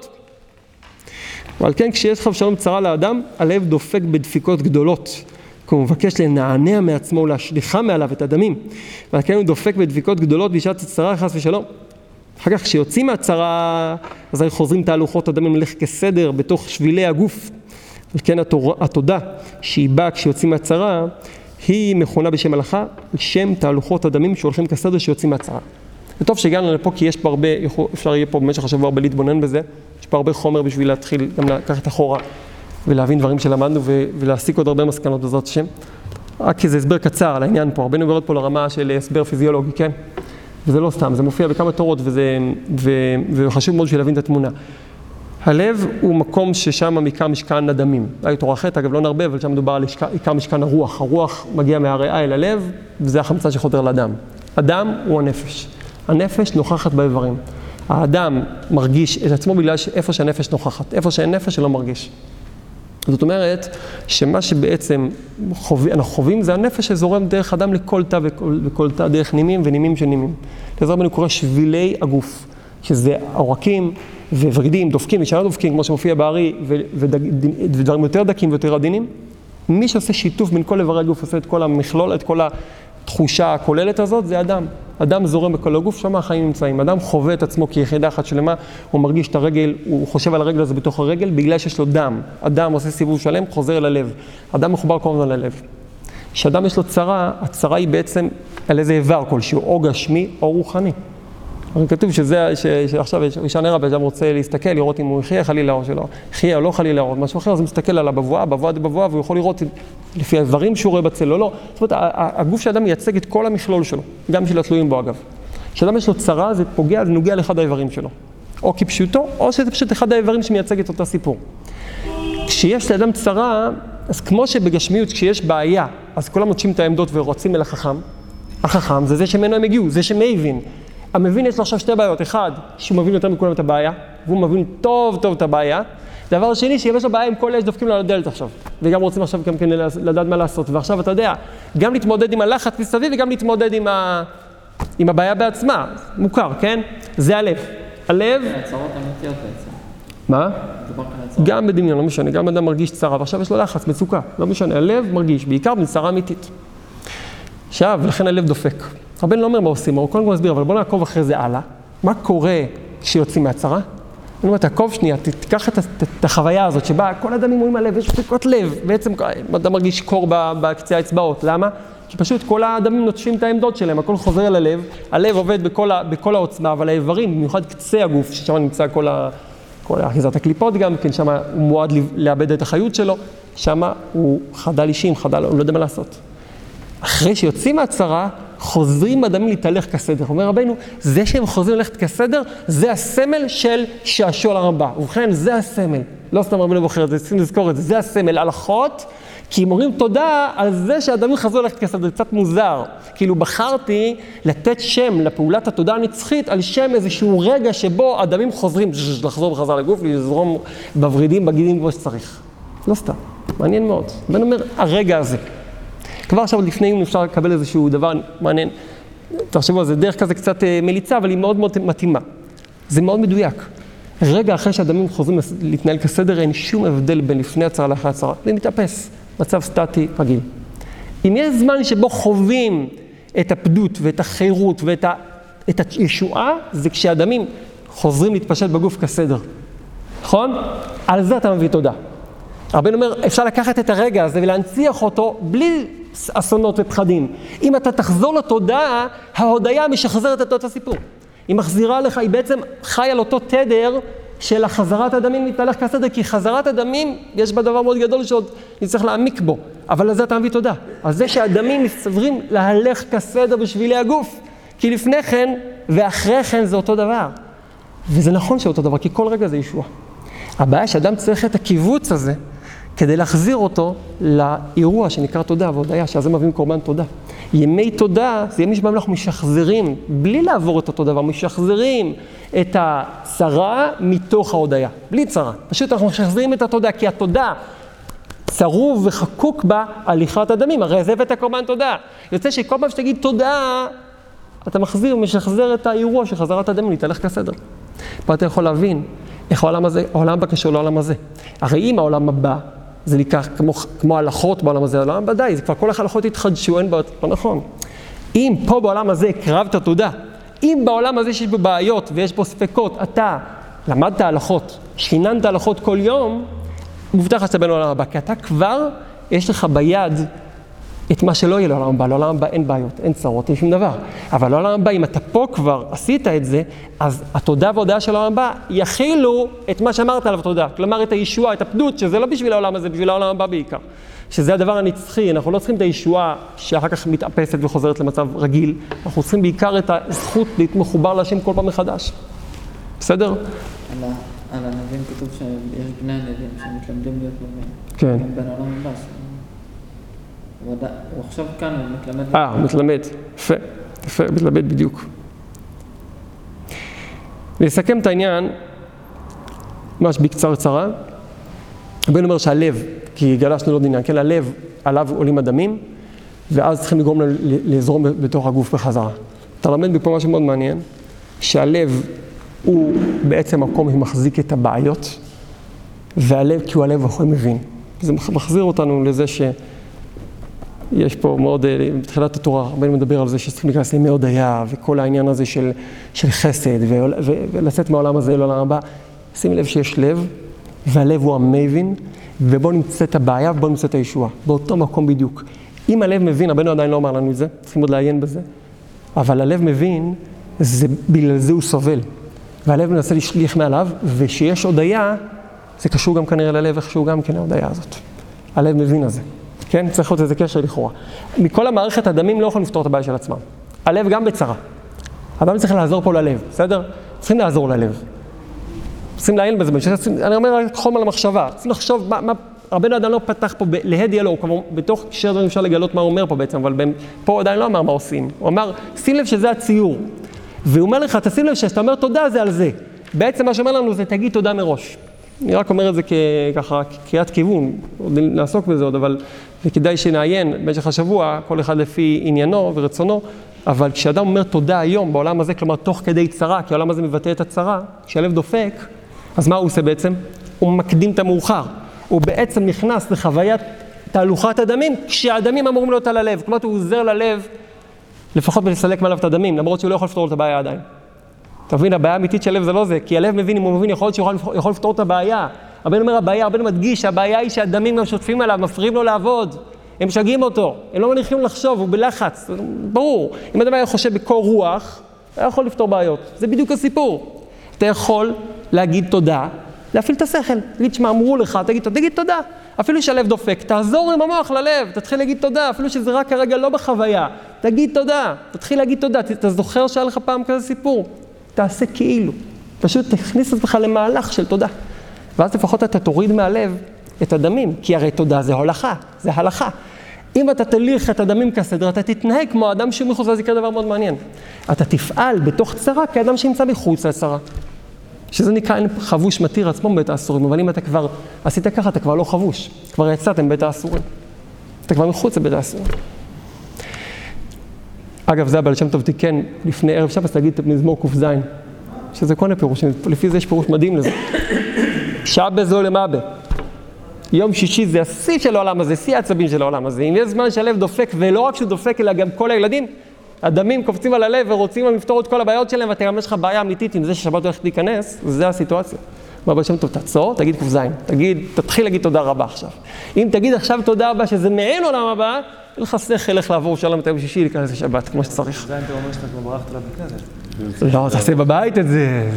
Speaker 1: ועל כן כשיש לך שלום צרה לאדם, הלב דופק בדפיקות גדולות. כי הוא מבקש לנענע מעצמו ולהשליכה מעליו את הדמים. ועל כן הוא דופק בדפיקות גדולות בשעת הצרה חס ושלום. אחר כך כשיוצאים מהצרה, אז חוזרים תהלוכות הדמים ללך כסדר בתוך שבילי הגוף. וכן התודה שהיא באה כשיוצאים מהצרה, היא מכונה בשם הלכה, שם תהלוכות הדמים שהולכים כסדר שיוצאים מהצרה. זה טוב שהגענו לפה כי יש פה הרבה, אפשר יהיה פה במשך השבוע הרבה להתבונן בזה, יש פה הרבה חומר בשביל להתחיל גם לקחת אחורה ולהבין דברים שלמדנו ולהסיק עוד הרבה מסקנות בעזרת השם. רק איזה הסבר קצר על העניין פה, הרבה נגורות פה לרמה של הסבר פיזיולוגי, כן? וזה לא סתם, זה מופיע בכמה תורות וזה, ו, וחשוב מאוד בשביל להבין את התמונה. הלב הוא מקום ששם עיקר משכן הדמים. היה תורה ח', אגב לא נרבה, אבל שם מדובר על עיקר משכן הרוח. הרוח מגיע מהריאה אל הלב, וזה החמצן שחותר לדם. הדם הוא הנפש. הנפש נוכחת באיברים. האדם מרגיש את עצמו בגלל שאיפה שהנפש נוכחת. איפה שאין נפש, שלא מרגיש. זאת אומרת, שמה שבעצם חוו, אנחנו חווים זה הנפש שזורם דרך אדם לכל תא וכל, וכל תא, דרך נימים ונימים של נימים. לזה רבנו קורא שבילי הגוף, שזה עורקים וורידים, דופקים, ושאר דופקים, כמו שמופיע בארי, ודברים יותר דקים ויותר עדינים. מי שעושה שיתוף בין כל איברי הגוף, עושה את כל המכלול, את כל התחושה הכוללת הזאת, זה אדם. אדם זורם בכל הגוף, שם החיים נמצאים. אדם חווה את עצמו כיחידה אחת שלמה, הוא מרגיש את הרגל, הוא חושב על הרגל הזה בתוך הרגל, בגלל שיש לו דם. אדם עושה סיבוב שלם, חוזר אל הלב. אדם מחובר כל הזמן ללב. כשאדם יש לו צרה, הצרה היא בעצם על איזה איבר כלשהו, או גשמי או רוחני. הרי כתוב שזה, ש, שעכשיו ראשון ערב אדם רוצה להסתכל, לראות אם הוא יחיה חלילה או שלא, יחיה או לא חלילה או משהו אחר, אז הוא מסתכל על הבבואה, בבואה דבבואה, והוא יכול לראות לפי האיברים שהוא רואה בצל או לא. זאת אומרת, הגוף של האדם מייצג את כל המכלול שלו, גם של התלויים בו אגב. כשאדם יש לו צרה, זה פוגע, זה נוגע לאחד האיברים שלו. או כפשוטו, או שזה פשוט אחד האיברים שמייצג את אותו סיפור. כשיש לאדם צרה, אז כמו שבגשמיות, כשיש בעיה, אז כולם נוטשים את העמדות ורוצים אל החכם. החכם זה זה שממנו הם הגיעו, זה שמבין. המבין יש לו עכשיו שתי בעיות, אחד, שהוא מבין יותר מכולם את הבעיה, והוא מבין טוב טוב את הבעיה. דבר שני, שאם יש לו בעיה עם כל אלה שדופקים לו על הדלת עכשיו, וגם רוצים עכשיו גם כן לדעת מה לעשות, ועכשיו אתה יודע, גם להתמודד עם הלחץ מסביב וגם להתמודד עם, ה... עם הבעיה בעצמה, מוכר, כן? זה הלב. הלב...
Speaker 4: הצהרות אמיתיות בעצם.
Speaker 1: מה? גם בדמיון, לא משנה, גם אדם מרגיש צרה, ועכשיו יש לו לחץ, מצוקה, לא משנה, הלב מרגיש, בעיקר מצרה אמיתית. עכשיו, ולכן הלב דופק. רבנו לא אומר מה עושים, הוא קודם כל מסביר, אבל בוא נעקוב אחרי זה הלאה. מה קורה כשיוצאים מהצרה? אני אומר, תעקוב שנייה, תיקח את, החוויה הזאת שבה כל הדמים רואים הלב, יש דפיקות לב, בעצם אדם מרגיש קור בקצה האצבעות, למה? כי פשוט כל הדמים נוטשים את העמדות שלהם, הכל חוזר אל הלב, הלב עובד בכל, ה, בכל העוצמה, אבל האיברים, במיוחד קצה הגוף, ששם נמצא כל, ה, כל אחיזת הקליפות גם כן, שם הוא מועד לאבד את החיות שלו, שם הוא חדל אישים, חדל, הוא לא יודע מה לעשות. אחרי שיוצאים מהצרה, חוזרים הדמים להתהלך כסדר. אומר רבנו, זה שהם חוזרים ללכת כסדר, זה הסמל של שעשוע לרמב"ם. ובכן, זה הסמל. לא סתם רבנו בוחר את זה, צריכים לזכור את זה. זה הסמל. הלכות, כי הם אומרים תודה על זה שהדמים חזרו ללכת כסדר. זה קצת מוזר. כאילו בחרתי לתת שם לפעולת התודה הנצחית על שם איזשהו רגע שבו הדמים חוזרים לחזור בחזרה לגוף, לזרום בוורידים, בגידים כמו שצריך. לא סתם. מעניין מאוד. רבנו אומר, הרגע הזה. כבר עכשיו לפני אם אפשר לקבל איזשהו דבר מעניין. תחשבו על זה, דרך כזה קצת אה, מליצה, אבל היא מאוד מאוד מתאימה. זה מאוד מדויק. רגע אחרי שהדמים חוזרים להתנהל כסדר, אין שום הבדל בין לפני הצהרה לאחרי הצהרה. זה מתאפס, מצב סטטי רגיל. אם יש זמן שבו חווים את הפדות ואת החירות ואת ה, את הישועה, זה כשהדמים חוזרים להתפשט בגוף כסדר. נכון? על זה אתה מביא תודה. רבנו אומר, אפשר לקחת את הרגע הזה ולהנציח אותו בלי אסונות ופחדים. אם אתה תחזור לתודעה, ההודיה משחזרת את אותו סיפור. היא מחזירה לך, היא בעצם חיה על אותו תדר של החזרת הדמים להתהלך כסדר, כי חזרת הדמים, יש בה דבר מאוד גדול שעוד נצטרך להעמיק בו, אבל לזה אתה מביא תודה. על זה שהדמים מסתברים להלך כסדר בשבילי הגוף, כי לפני כן ואחרי כן זה אותו דבר. וזה נכון שאותו דבר, כי כל רגע זה ישועה. הבעיה שאדם צריך את הקיבוץ הזה כדי להחזיר אותו לאירוע שנקרא תודה והודיה, שעל זה מביאים קורבן תודה. ימי תודה זה ימים שבהם אנחנו משחזרים, בלי לעבור את אותו דבר, משחזרים את הצרה מתוך ההודיה, בלי צרה. פשוט אנחנו משחזרים את התודה, כי התודה צרוב וחקוק בה הליכת הדמים, הרי זה הבאת קורבן תודה. יוצא שכל פעם שתגיד תודה, אתה מחזיר, משחזר את האירוע של חזרת הדמים, להתהלך כסדר. פה אתה יכול להבין איך העולם הזה, העולם הבא קשור לעולם הזה. הרי אם העולם הבא, זה נקרא כמו, כמו הלכות בעולם הזה, העולם די, זה כבר כל ההלכות התחדשו, אין בעיות, לא נכון. אם פה בעולם הזה הקרבת תודה, אם בעולם הזה שיש בו בעיות ויש בו ספקות, אתה למדת הלכות, שיננת הלכות כל יום, מובטח בין העולם הבא, כי אתה כבר, יש לך ביד את מה שלא יהיה לעולם הבא, לעולם הבא אין בעיות, אין צרות, אין שום דבר. אבל לעולם הבא, אם אתה פה כבר עשית את זה, אז התודה וההודעה של העולם הבא יכילו את מה שאמרת עליו תודה. כלומר, את הישועה, את הפדות, שזה לא בשביל העולם הזה, בשביל העולם הבא בעיקר. שזה הדבר הנצחי, אנחנו לא צריכים את הישועה שאחר כך מתאפסת וחוזרת למצב רגיל, אנחנו צריכים בעיקר את הזכות להיות מחובר להשם כל פעם מחדש. בסדר?
Speaker 4: על הנביאים כתוב שיש בני הנביאים שמתלמדים להיות נביאים.
Speaker 1: כן.
Speaker 4: גם בין העולם הבא. ש- הוא עכשיו כאן, הוא מתלמד.
Speaker 1: אה, מתלמד. יפה, יפה, מתלמד בדיוק. לסכם את העניין, ממש בקצרצרה, רבנו אומר שהלב, כי גלשנו לעוד עניין, כן, הלב, עליו עולים הדמים, ואז צריכים לגרום לזרום בתוך הגוף בחזרה. אתה למד מפה משהו מאוד מעניין, שהלב הוא בעצם מקום שמחזיק את הבעיות, והלב, כי הוא הלב הכי מבין. זה מח- מחזיר אותנו לזה ש... יש פה מאוד, אה, בתחילת התורה, הרבה מדבר על זה שצריכים להיכנס לימי הודיה, וכל העניין הזה של, של חסד, ו, ו, ולצאת מהעולם הזה לעולם הבא. שים לב שיש לב, והלב הוא המבין, ובו נמצאת הבעיה ובו נמצאת הישועה, באותו מקום בדיוק. אם הלב מבין, רבנו עדיין לא אמר לנו את זה, צריכים עוד לעיין בזה, אבל הלב מבין, זה, בגלל זה הוא סובל. והלב מנסה להשליך מעליו, ושיש הודיה, זה קשור גם כנראה ללב איכשהו גם כן ההודיה הזאת. הלב מבין על זה. כן? צריך להיות איזה קשר לכאורה. מכל המערכת הדמים לא יכולים לפתור את הבעיה של עצמם. הלב גם בצרה. אדם צריך לעזור פה ללב, בסדר? צריכים לעזור ללב. צריכים לעיין בזה, אני אומר רק חום על המחשבה. צריכים לחשוב מה, מה רבנו עדיין לא פתח פה, להד לו, הוא כבר בתוך שיר דברים אפשר לגלות מה הוא אומר פה בעצם, אבל פה הוא עדיין לא אמר מה עושים. הוא אמר, שים לב שזה הציור. והוא אומר לך, תשים לב שכשאתה אומר תודה זה על זה. בעצם מה שאומר לנו זה תגיד תודה מראש. אני רק אומר את זה ככה, קריאת כיוון, עוד נעסוק בזה עוד, אבל וכדאי שנעיין במשך השבוע, כל אחד לפי עניינו ורצונו, אבל כשאדם אומר תודה היום בעולם הזה, כלומר תוך כדי צרה, כי העולם הזה מבטא את הצרה, כשהלב דופק, אז מה הוא עושה בעצם? הוא מקדים את המאוחר. הוא בעצם נכנס לחוויית תהלוכת הדמים, כשהדמים אמורים להיות על הלב. כלומר, הוא עוזר ללב לפחות בלסלק מעליו את הדמים, למרות שהוא לא יכול לפתור את הבעיה עדיין. אתה מבין, הבעיה האמיתית של הלב זה לא זה, כי הלב מבין, אם הוא מבין, יכול להיות שהוא יכול, לפתור את הבעיה. הבן אומר הבעיה, הבן מדגיש שהבעיה היא שהדמים גם שוטפים עליו, מפריעים לו לעבוד, הם משגעים אותו, הם לא מניחים לחשוב, הוא בלחץ, ברור. אם אדם היה חושב בקור רוח, היה יכול לפתור בעיות. זה בדיוק הסיפור. אתה יכול להגיד תודה, להפעיל את השכל, להגיד, שמע, אמרו לך, תגיד, תגיד תודה. אפילו שהלב דופק, תעזור עם המוח ללב, תתחיל להגיד תודה, אפילו שזה רק כרגע לא בחוויה. תגיד תודה, תתחיל להגיד תודה. אתה זוכר שהיה לך פעם כזה סיפור? תעשה כאילו. פשוט תכניס עצמך למהלך של תודה. ואז לפחות אתה תוריד מהלב את הדמים, כי הרי תודה זה הולכה, זה הלכה. אם אתה תליך את הדמים כסדר, אתה תתנהג כמו אדם שהוא מחוץ, ואז יקרה דבר מאוד מעניין. אתה תפעל בתוך צרה כאדם שנמצא מחוץ לצרה. שזה נקרא אין חבוש מתיר עצמו מבית האסורים, אבל אם אתה כבר עשית ככה, אתה כבר לא חבוש, כבר יצאת מבית האסורים. אתה כבר מחוץ לבית האסורים. אגב, זה הבעל שם טוב תיקן לפני ערב שבת, להגיד את מזמור ק"ז, שזה כל מיני פירושים, לפי זה יש פירוש מדהים לזה. שעה בזו למאבה. יום שישי זה השיא של העולם הזה, שיא העצבים של העולם הזה. אם יש זמן שהלב דופק, ולא רק שהוא דופק, אלא גם כל הילדים, הדמים קופצים על הלב ורוצים לפתור את כל הבעיות שלהם, ואתה גם יש לך בעיה אמיתית עם זה ששבת הולכת להיכנס, זה הסיטואציה. אומר בעל שם טוב, תעצור, תגיד ק"ז, תגיד, תתחיל להגיד תודה רבה עכשיו. אם תגיד עכשיו תודה רבה שזה מעין עולם הבא, אין לך שכל איך לעבור שלום את היום שישי להיכנס לשבת, כמו שצריך.
Speaker 2: זה אתה אומר שאתה כבר ברחת לבית כנסת.
Speaker 1: לא, תעשה בבית את זה.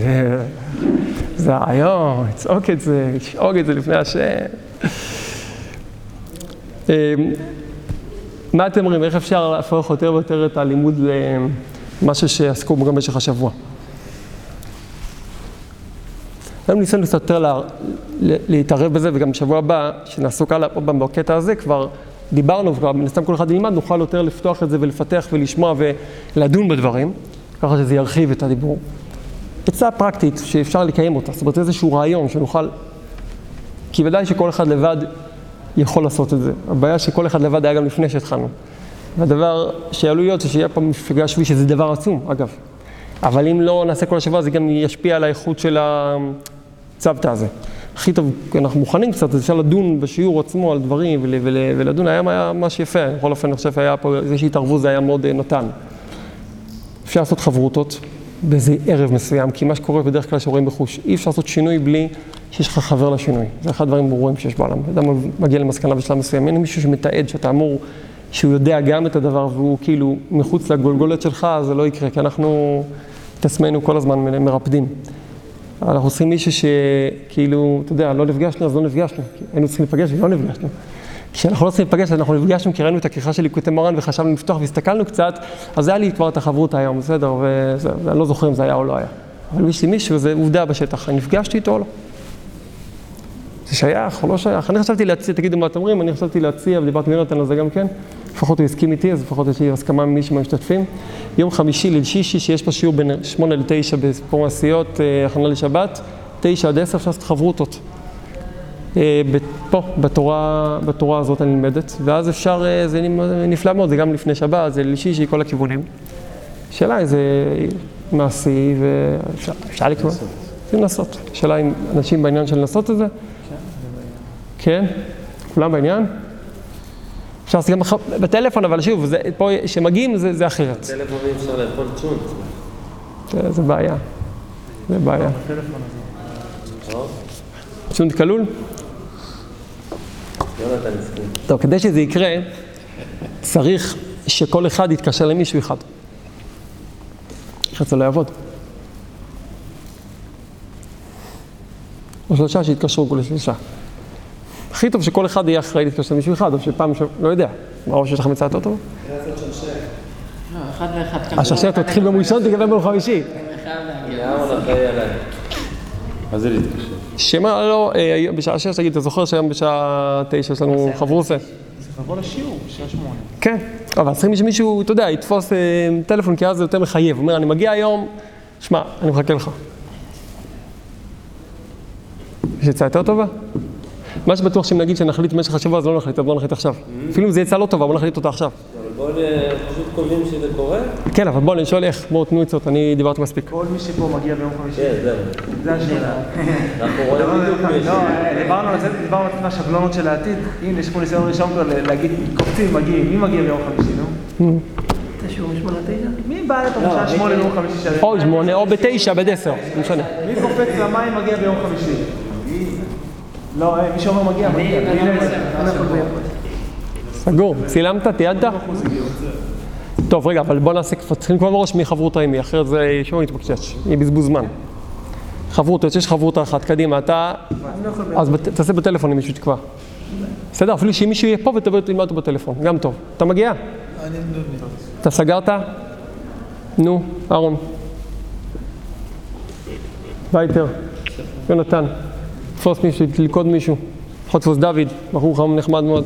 Speaker 1: זה- הרעיון, לצעוק את זה, לשאוג את זה לפני השם. אמ, מה אתם אומרים, איך אפשר להפוך יותר ויותר את הלימוד למשהו שעסקו בו גם במשך השבוע? היום ניסינו קצת יותר לה, להתערב בזה, וגם בשבוע הבא, שנעסוק הלאה עוד פעם בקטע הזה, כבר דיברנו, וכבר מן הסתם כל אחד ילמד, נוכל יותר לפתוח את זה ולפתח ולשמוע ולדון בדברים, ככה שזה ירחיב את הדיבור. עצה פרקטית שאפשר לקיים אותה, זאת אומרת איזשהו רעיון שנוכל, כי ודאי שכל אחד לבד יכול לעשות את זה. הבעיה שכל אחד לבד היה גם לפני שהתחלנו. והדבר שעלול להיות זה שיהיה פעם מפגש שביעי, שזה דבר עצום, אגב. אבל אם לא נעשה כל השבוע, זה גם ישפיע על האיכות של הצוותא הזה. הכי טוב, אנחנו מוכנים קצת, אפשר לדון בשיעור עצמו על דברים ול, ול, ולדון, היה ממש יפה, בכל אופן אני חושב היה פה איזושהי התערבות, זה היה מאוד אה, נתן. אפשר לעשות חברותות באיזה ערב מסוים, כי מה שקורה בדרך כלל שרואים בחוש, אי אפשר לעשות שינוי בלי שיש לך חבר לשינוי. זה אחד הדברים ברורים שיש בעולם. אדם מגיע למסקנה בשלב מסוים, אין מישהו שמתעד שאתה אמור, שהוא יודע גם את הדבר והוא כאילו מחוץ לגולגולת שלך, זה לא יקרה, כי אנחנו את עצמנו כל הזמן מרפדים. אנחנו צריכים מישהו שכאילו, אתה יודע, לא נפגשנו, אז לא נפגשנו. היינו צריכים להיפגש ולא נפגשנו. כשאנחנו לא צריכים להיפגש, אנחנו נפגשנו כי ראינו את הכריכה של ליקוטי מרן וחשבנו לפתוח והסתכלנו קצת, אז היה לי כבר את החברות היום, בסדר, ואני לא זוכר אם זה היה או לא היה. אבל יש לי מישהו, זה עובדה בשטח, אני נפגשתי איתו או לא. זה שייך או לא שייך? אני חשבתי להציע, תגידו מה אתם אומרים, אני חשבתי להציע, ודיברתי עם יונתן על זה גם כן, לפחות הוא הסכים איתי, אז לפחות יש לי הסכמה ממישהו מהמשתתפים. יום חמישי ליל שישי, שיש פה שיעור בין שמונה לתשע בפורום הסיעות, הכנה לשבת, תשע עד עשר, אפשר לעשות חברותות. פה, בתורה, בתורה הזאת הנלמדת, ואז אפשר, זה נפלא מאוד, זה גם לפני שבת, זה ליל שישי, כל הכיוונים. השאלה אם זה מעשי ואפשר לקרוא, זה לנסות. השאלה אם אנשים בעניין של לנסות את זה? כן? כולם בעניין? אפשר לעשות גם בטלפון, אבל שוב, זה, פה שמגיעים זה, זה אחרת.
Speaker 5: בטלפון אי אפשר לאכול צ'ונט.
Speaker 1: זה, זה בעיה, זה בעיה. צ'ונט כלול? טוב, כדי שזה יקרה, צריך שכל אחד יתקשר למישהו אחד. אחרת זה לא יעבוד. או שלושה שיתקשרו כולי שלושה. הכי טוב שכל אחד יהיה אחראי להתקשר למישהו אחד, או שפעם, ש... לא יודע, מה שיש לכם עצה יותר טובה?
Speaker 4: לא, אחד ואחד.
Speaker 1: השרשרת תתחיל ביום ראשון, תגמר ביום חמישי.
Speaker 3: מה זה להתקשר?
Speaker 1: שמה לא, אה, בשעה שש תגיד, אתה זוכר שהיום בשעה תשע יש לנו חברוסה?
Speaker 2: צריך לבוא לשיעור, בשעה שמונה.
Speaker 1: כן, אבל צריכים שמישהו, אתה יודע, יתפוס אה, טלפון, כי אז זה יותר מחייב. הוא אומר, אני מגיע היום, שמע, אני מחכה לך. יש עצה יותר טובה? מה שבטוח שאם נגיד שנחליט במשך השבוע, אז לא נחליט, אז בוא נחליט עכשיו. אפילו אם זו עצה לא טובה, בוא נחליט אותה עכשיו.
Speaker 5: בואו פשוט קובעים שזה קורה.
Speaker 1: כן, אבל בוא, אני שואל איך, בואו תנו עצות, אני דיברתי מספיק.
Speaker 2: כל מי שפה מגיע ביום חמישי,
Speaker 5: כן, זהו.
Speaker 2: זה השאלה.
Speaker 5: אנחנו רואים בדיוק מי
Speaker 2: לא, דיברנו על זה, דיברנו על השבלונות של העתיד. הנה, יש פה ניסיון ראשון כבר להגיד, קופצים, מגיעים, מי מגיע ביום חמישי, נו? מי בא לפה בשעה שמונה ביום חמישי.
Speaker 1: או שמונה, או בתשע, בעשר, לא משנה.
Speaker 2: מי קופץ למים מגיע ביום חמישי? לא, אה, מי שאומר מגיע, מגיע.
Speaker 1: סגור, צילמת, תיעדת? טוב, רגע, אבל בוא נעשה, כבר צריכים לקבוע מראש מי חברותא עם מי, אחרת זה שוב מתפקשש, יהיה בזבוז זמן. חברותא, יש חברותא אחת, קדימה, אתה... אז תעשה בטלפון אם מישהו תקבע. בסדר, אפילו שאם מישהו יהיה פה ותדבר תלמד אותו בטלפון, גם טוב. אתה מגיע? אתה סגרת? נו, אהרון. וייטר, יונתן, תפוס מישהו, תלכוד מישהו. יכול לתפוס דוד, בחור חם נחמד מאוד.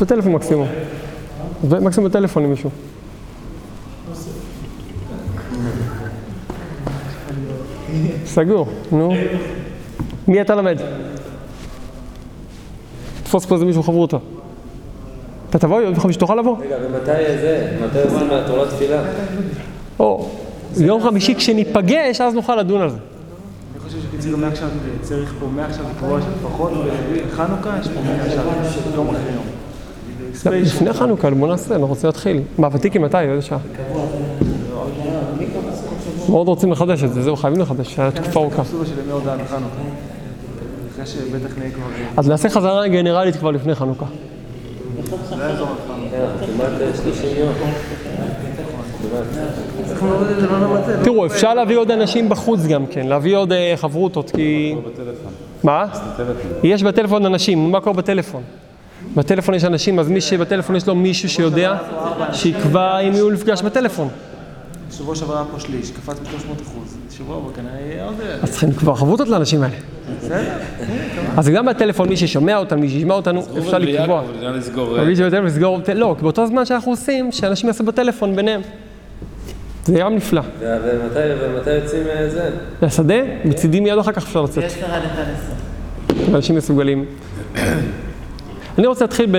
Speaker 1: בטלפון מקסימום. מקסימום בטלפון עם מישהו. סגור, נו. מי אתה למד? תפוס פה איזה מישהו חברותא. אתה תבוא יום חמישי, תוכל לבוא?
Speaker 5: רגע, ומתי זה? מתי עושים מהתורה תפילה?
Speaker 1: או, יום חמישי כשניפגש, אז נוכל לדון על זה.
Speaker 2: שכאילו מעכשיו, צריך פה מעכשיו לקבוע שלפחות בחנוכה יש פה מעכשיו, יום אחרי יום.
Speaker 1: לפני חנוכה, בוא נעשה, אנחנו רוצים להתחיל. מה, ותיקי מתי? איזה שעה? מאוד רוצים לחדש את זה, זהו, חייבים לחדש, היה תקופה ארוכה.
Speaker 2: נהיה כבר...
Speaker 1: אז נעשה חזרה גנרלית כבר לפני חנוכה. תראו, אפשר להביא עוד אנשים בחוץ גם כן, להביא עוד אה, חברותות, כי... מה? יש בטלפון אנשים, מה קורה בטלפון? בטלפון יש אנשים, אז מי שבטלפון יש לו מישהו שיודע, שיקבע אם הוא נפגש בטלפון.
Speaker 2: שבוע שעבר היה פה שליש, קפץ ב-300 אחוז. שבוע הבא כנראה יהיה עוד...
Speaker 1: אז צריכים לקבוע חברותות לאנשים האלה.
Speaker 2: בסדר?
Speaker 1: אז גם בטלפון, מי ששומע אותנו, מי שישמע אותנו, אפשר לקבוע. אבל מי שבטלפון לסגור, לא, באותו זמן שאנחנו עושים, שאנשים יעשו בטלפון ביניהם. זה גם נפלא.
Speaker 5: ומתי ומתי יוצאים אה, זה?
Speaker 1: לשדה, מצידי מיד אחר כך אפשר לצאת.
Speaker 4: יש לך עד 11.
Speaker 1: אנשים מסוגלים. אני רוצה להתחיל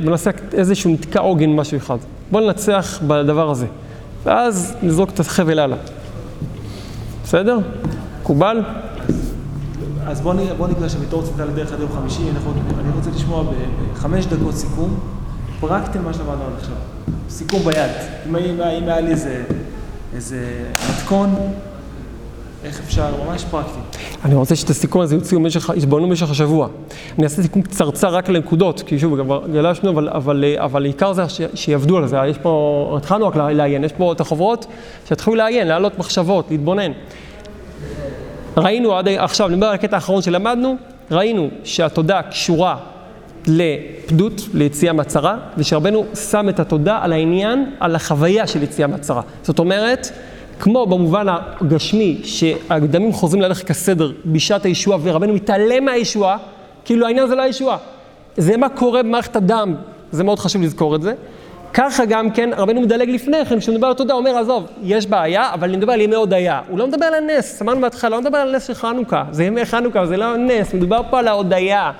Speaker 1: בנושא איזשהו נתקע עוגן, משהו אחד. בואו ננצח בדבר הזה, ואז נזרוק את החבל הלאה. בסדר? מקובל?
Speaker 2: אז בוא, נ- בוא נקרא שבתור צדקה לדרך עד יום חמישי, אנחנו, אני רוצה לשמוע בחמש דקות סיכום, פרקטי מה שלמדנו עד עכשיו. סיכום ביד. אם היה לי איזה, איזה מתכון, איך אפשר, ממש פרקטי.
Speaker 1: אני רוצה שאת הסיכום הזה יוציאו במשך, יתבוננו במשך השבוע. אני אעשה סיכום קצרצר רק לנקודות, כי שוב, כבר גלשנו, אבל, אבל, אבל העיקר זה ש, שיעבדו על זה. יש פה, התחלנו רק לעיין, יש פה את החוברות, שיתחילו לעיין, להעלות מחשבות, להתבונן. ראינו עד עכשיו, אני מדבר על הקטע האחרון שלמדנו, ראינו שהתודה קשורה לפדות, ליציאה מהצרה, ושרבנו שם את התודה על העניין, על החוויה של יציאה מהצרה. זאת אומרת, כמו במובן הגשמי, שהקדמים חוזרים ללכת כסדר בשעת הישועה, ורבנו מתעלם מהישועה, כאילו העניין זה לא הישועה. זה מה קורה במערכת הדם, זה מאוד חשוב לזכור את זה. ככה גם כן, רבנו מדלג לפני כן, כשהוא מדבר על תודה, הוא אומר, עזוב, יש בעיה, אבל אני מדבר על ימי הודיה. הוא לא מדבר על הנס, אמרנו בהתחלה, לא מדבר על הנס של חנוכה, זה ימי חנוכה, זה לא נס, מדובר פה על ההודיה.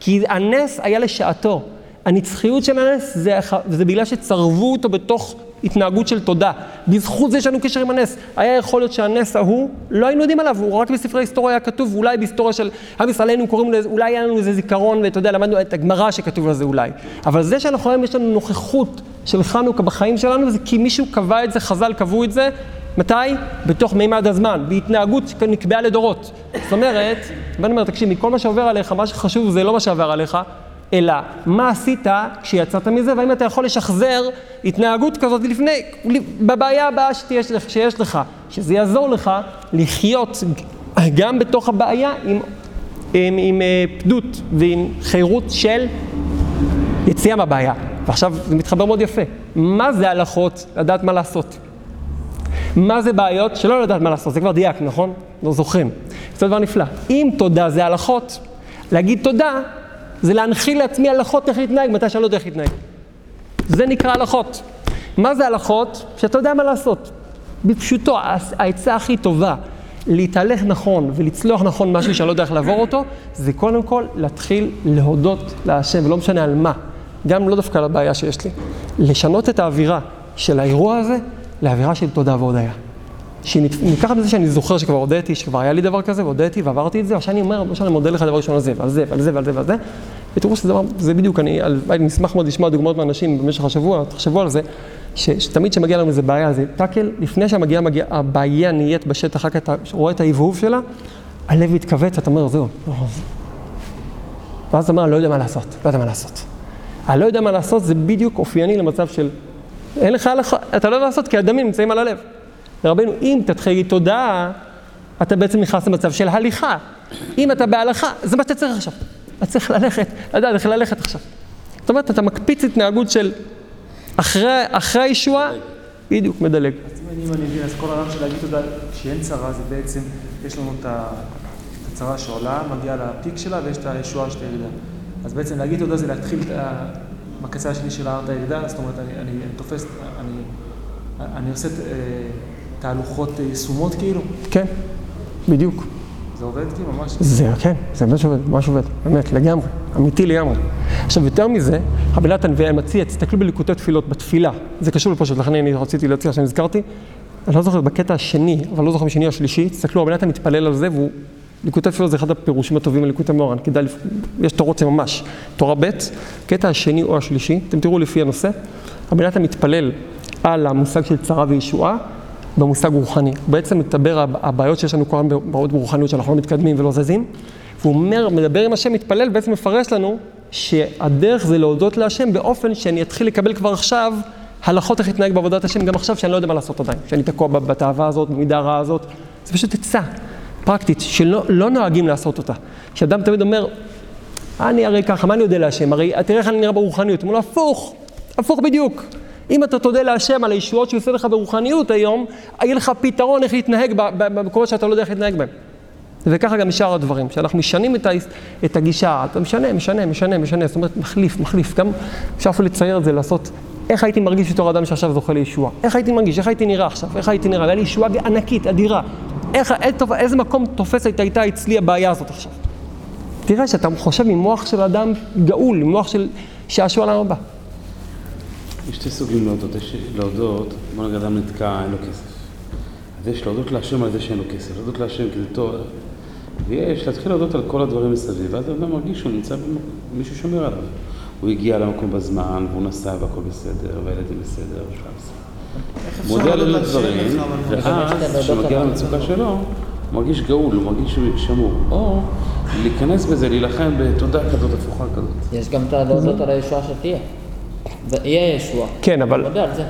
Speaker 1: כי הנס היה לשעתו. הנצחיות של הנס זה, זה בגלל שצרבו אותו בתוך התנהגות של תודה. בזכות זה יש לנו קשר עם הנס. היה יכול להיות שהנס ההוא, לא היינו יודעים עליו, הוא רק בספרי היסטוריה היה כתוב, אולי בהיסטוריה של עם ישראל היינו קוראים לזה, אולי היה לנו איזה זיכרון, ואתה יודע, למדנו את הגמרא שכתוב על זה אולי. אבל זה שאנחנו היום יש לנו נוכחות של חנוכה בחיים שלנו, זה כי מישהו קבע את זה, חז"ל קבעו את זה, מתי? בתוך מימד הזמן, בהתנהגות שנקבעה לדורות. זאת אומרת, בן אומר, תקשיב, מכל מה שעובר עליך, מה שחשוב זה לא מה שעבר עליך, אלא מה עשית כשיצאת מזה, והאם אתה יכול לשחזר התנהגות כזאת לפני, בבעיה הבאה לך- שיש לך, שזה יעזור לך לחיות גם בתוך הבעיה עם, עם, עם אה, פדות ועם חירות של יציאה מהבעיה. ועכשיו זה מתחבר מאוד יפה. מה זה הלכות? לדעת מה לעשות. מה זה בעיות? שלא לדעת מה לעשות, זה כבר דייק, נכון? לא זוכרים. זה דבר נפלא. אם תודה זה הלכות, להגיד תודה זה להנחיל לעצמי הלכות איך להתנהג מתי שאני לא יודע איך להתנהג. זה נקרא הלכות. מה זה הלכות? שאתה יודע מה לעשות. בפשוטו, העצה הכי טובה להתהלך נכון ולצלוח נכון משהו שאני לא יודע איך לעבור אותו, זה קודם כל להתחיל להודות להשם, ולא משנה על מה. גם לא דווקא על הבעיה שיש לי. לשנות את האווירה של האירוע הזה לאווירה של תודה והודיה. שניקח מזה שאני זוכר שכבר הודיתי, שכבר היה לי דבר כזה, והודיתי ועברתי את זה, עכשיו אני אומר, למשל אני מודה לך דבר ראשון על זה, ועל זה, ועל זה, ועל זה, ועל זה, ותראו שזה דבר, זה בדיוק, אני, אשמח מאוד לשמוע דוגמאות מאנשים במשך השבוע, תחשבו על זה, ש, שתמיד כשמגיע לנו איזה בעיה, זה טאקל, לפני שהמגיעה, מגיע, הבעיה נהיית בשטח, רק אתה רואה את ההבהוב שלה, הלב מתכווץ, אתה אומר, זהו. ואז אתה אומר, לא יודע מה לעשות, לא יודע מה לעשות. הלא יודע מה לעשות זה בדיוק אופייני למצב של, אין לך הלכה, אתה לא יודע לעשות כי הדמים נמצאים על הלב. רבנו, אם תתחיל תודה, אתה בעצם נכנס למצב של הליכה. אם אתה בהלכה, זה מה שאתה צריך עכשיו. אתה צריך ללכת, לדעת איך ללכת עכשיו. זאת אומרת, אתה מקפיץ התנהגות של אחרי, אחרי הישועה, בדיוק, מדלג.
Speaker 2: אז אם אני מבין, אז כל הרעיון של להגיד תודה, כשאין צרה, זה בעצם, יש לנו את הצרה שעולה, מגיעה לפיק שלה, ויש את הישועה של הירידה. אז בעצם להגיד תודה זה להתחיל את ה- בקצה השני של ההר את הירידה, זאת אומרת, אני, אני תופס, אני, אני עושה אה, תהלוכות אה, יישומות כאילו,
Speaker 1: כן, בדיוק.
Speaker 2: זה עובד כאילו ממש.
Speaker 1: זה, כן, זה ממש עובד, ממש עובד, באמת, לגמרי, אמיתי לגמרי. עכשיו, יותר מזה, רבי נתן מציע, תסתכלו בליקוטי תפילות, בתפילה, זה קשור לפשוט, לכן אני רציתי להציע שאני הזכרתי, אני לא זוכר בקטע השני, אבל לא זוכר משני או שלישי, תסתכלו, רבי נתן מתפלל על זה, והוא, ליקוטי תפילות זה אחד הפירושים הטובים לליקוטי מוהר"ן, כדאי, לפ- יש תורות ממש, תורה ב', קטע השני או השלישי, אתם תראו לפי הנושא, רבי נתן מתפלל על המושג של צרה וישועה, במושג רוחני. הוא בעצם מדבר על הבעיות שיש לנו כל הזמן בעיות ברוחניות שאנחנו לא מתקדמים ולא זזים. והוא אומר, מדבר עם השם, מתפלל, בעצם מפרש לנו שהדרך זה להודות להשם באופן שאני אתחיל לקבל כבר עכשיו הלכות איך להתנהג בעבודת השם, גם עכשיו שאני לא יודע מה לעשות עדיין, שאני תקוע בתאווה הזאת, במידה הרעה הזאת, זה פשוט עצה פרקטית שלא לא נוהגים לעשות אותה. שאדם תמיד אומר, אני הרי ככה, מה אני יודע להשם? הרי תראה איך אני נראה ברוחניות. הוא אומר הפוך, הפוך בדיוק. אם אתה תודה להשם על הישועות שהוא עושה לך ברוחניות היום, יהיה לך פתרון איך להתנהג במקומות שאתה לא יודע איך להתנהג בהם. וככה גם משאר הדברים, שאנחנו משנים את, ה, את הגישה, אתה משנה, משנה, משנה, משנה, זאת אומרת, מחליף, מחליף, גם אפשר אפילו לצייר את זה, לעשות, איך הייתי מרגיש בתור אדם שעכשיו זוכה לישוע, איך הייתי מרגיש, איך הייתי נראה עכשיו, איך הייתי נראה, היה לי ישועה ענקית, אדירה, איך, איזה, מקום תופסת הייתה אצלי הבעיה הזאת עכשיו. תראה שאתה חושב עם מוח של אדם גאול, עם מוח של שעשוע לעולם הבא.
Speaker 3: יש שתי סוגים להודות, יש להודות, בוא נגיד אדם נתקע, אין לו כסף. אז יש להודות להשם על זה שאין לו כסף, להודות להשם כי זה טוב, ויש להתחיל להודות על כל הדברים מסביב, ואז האדם מרגיש שהוא נמצא, מישהו שומר עליו. הוא הגיע למקום בזמן, והוא נסע והכל בסדר, והילדים בסדר, ושלב בסדר. מודה על הדברים, ואז כשמגיע למצוקה שלו, הוא מרגיש גאול, הוא מרגיש שמור. או להיכנס בזה, להילחם בתודה כזאת הפוכה כזאת.
Speaker 4: יש גם את להודות על הישועה שתהיה. יהיה ישועה.
Speaker 1: כן, אבל...
Speaker 4: מודה על זה.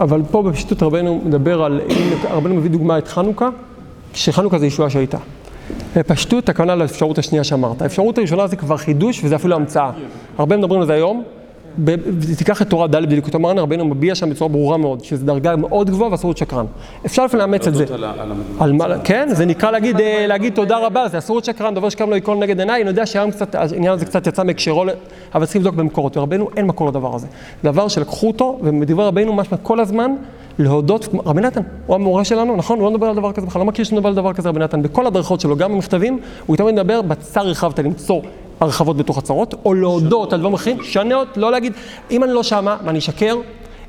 Speaker 1: אבל פה בפשטות רבנו מדבר על, אם רבנו מביא דוגמה את חנוכה, שחנוכה זה ישועה שהייתה. בפשטות הכוונה לאפשרות השנייה שאמרת. האפשרות הראשונה זה כבר חידוש וזה אפילו המצאה. הרבה מדברים על זה היום. תיקח את תורה ד' בדיקות אמרנו, רבינו מביע שם בצורה ברורה מאוד, שזו דרגה מאוד גבוהה ואסור להיות שקרן. אפשר לפעמים לאמץ את זה. כן, זה נקרא להגיד, אה, להגיד תודה רבה, זה אסור להיות שקרן, דובר שקם לו יקול נגד עיניי, אני יודע שהיום קצת, העניין הזה קצת יצא מהקשרו, אבל צריכים לבדוק במקורות, ורבנו אין מקור לדבר הזה. דבר שלקחו אותו, ומדבר רבינו משמע כל הזמן, להודות, רבי נתן, הוא המורה שלנו, נכון? הוא לא מדבר על דבר כזה בכלל, לא מכיר שנדבר על דבר כזה רבי נתן. בכל הדרכות שלו, גם במכתבים, הוא תמיד מדבר, בצר רחבת למצוא הרחבות בתוך הצרות, או להודות על דברים אחרים, שנות, לא להגיד, אם אני לא שמה, מה אני אשקר?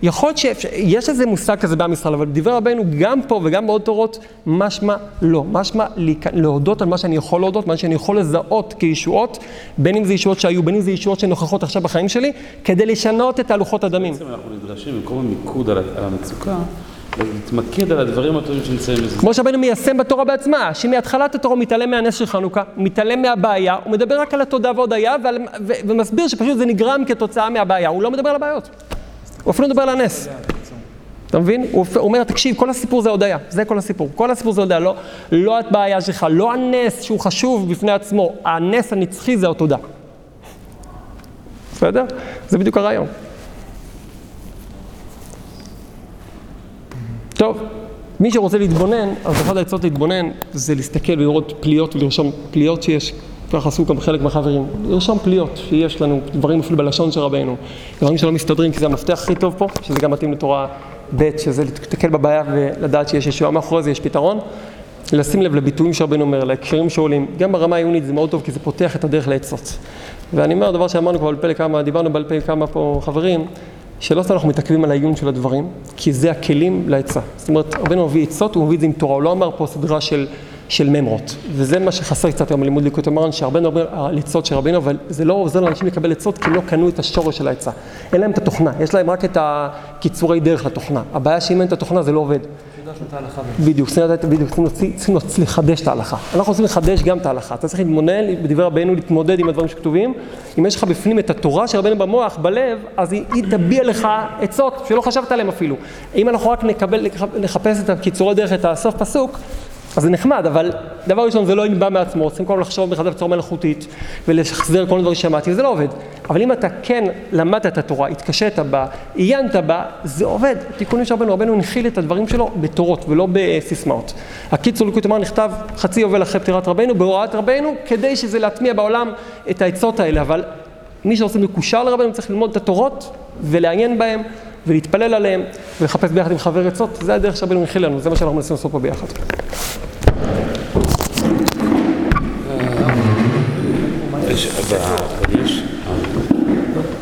Speaker 1: יכול להיות שיש איזה מושג כזה בעם ישראל, אבל דברי רבנו גם פה וגם בעוד תורות, משמע לא. משמע להודות על מה שאני יכול להודות, מה שאני יכול לזהות כישועות, בין אם זה ישועות שהיו, בין אם זה ישועות שנוכחות עכשיו בחיים שלי, כדי לשנות את תהלוכות הדמים.
Speaker 3: בעצם אנחנו נדרשים, במקום המיקוד על המצוקה, להתמקד על הדברים הטובים שנמצאים בזה.
Speaker 1: כמו שרבנו מיישם בתורה בעצמה, שמהתחלת התורה הוא מתעלם מהנס של חנוכה, מתעלם מהבעיה, הוא מדבר רק על התודה והודיה, ומסביר שפשוט זה נגרם כתוצאה מהבעיה, הוא לא מדבר על הבעיות. הוא אפילו מדבר על הנס. אתה מבין? הוא אומר, תקשיב, כל הסיפור זה הודיה, זה כל הסיפור. כל הסיפור זה הודיה, לא, לא הבעיה שלך, לא הנס שהוא חשוב בפני עצמו, הנס הנצחי זה התודה. בסדר? זה בדיוק הרעיון. טוב, מי שרוצה להתבונן, אז אחת העצות להתבונן זה להסתכל ולראות פליאות ולרשום פליאות שיש, ככה עשו גם חלק מהחברים, לרשום פליאות שיש לנו, דברים אפילו בלשון של רבנו, דברים שלא מסתדרים כי זה המפתח הכי טוב פה, שזה גם מתאים לתורה ב', שזה להתקל בבעיה ולדעת שיש ישועה מאחורי זה, יש פתרון. לשים לב לביטויים שרבנו אומר, להקשרים שעולים, גם ברמה העיונית זה מאוד טוב כי זה פותח את הדרך לעצות. ואני אומר, דבר שאמרנו כבר בעל פה לכמה, דיברנו בעל פה לכמה פה חברים, שלא סתם אנחנו מתעכבים על העיון של הדברים, כי זה הכלים לעצה. זאת אומרת, רבנו מביא עצות, הוא מביא את זה עם תורה, הוא לא אמר פה סדרה של, של ממרות. וזה מה שחסר קצת היום בלימוד ליקוד המרן, שהרבה מדברים על עצות של רבנו, אבל זה לא עוזר לאנשים לקבל עצות, כי הם לא קנו את השורש של העצה. אין להם את התוכנה, יש להם רק את הקיצורי דרך לתוכנה. הבעיה שאם אין את התוכנה זה לא עובד. בדיוק, בדיוק, צריכים לחדש את ההלכה. אנחנו רוצים לחדש גם את ההלכה. אתה צריך להתמודד, בדברי רבנו, להתמודד עם הדברים שכתובים. אם יש לך בפנים את התורה של רבנו במוח, בלב, אז היא תביע לך עצות שלא חשבת עליהן אפילו. אם אנחנו רק נקבל, נחפש את הקיצורי דרך, את הסוף פסוק, אז זה נחמד, אבל דבר ראשון זה לא בא מעצמו, צריכים כל הזמן לחשוב מחדש בצורה מלאכותית ולשחזר כל הדברים ששמעתי, וזה לא עובד. אבל אם אתה כן למדת את התורה, התקשית בה, עיינת בה, זה עובד. תיקונים של רבנו, רבנו הנחיל את הדברים שלו בתורות ולא בסיסמאות. הקיצור ליקוד אמר נכתב חצי יובל אחרי פטירת רבנו, בהוראת רבנו, כדי שזה להטמיע בעולם את העצות האלה, אבל מי שעושה מקושר לרבנו צריך ללמוד את התורות ולעיין בהם ולהתפלל עליהם ולחפש ביחד עם חבר עצות, זה הדרך שרבנו הנחיל לנו, זה מה שאנחנו מנסים לעשות פה ביחד.
Speaker 3: יש,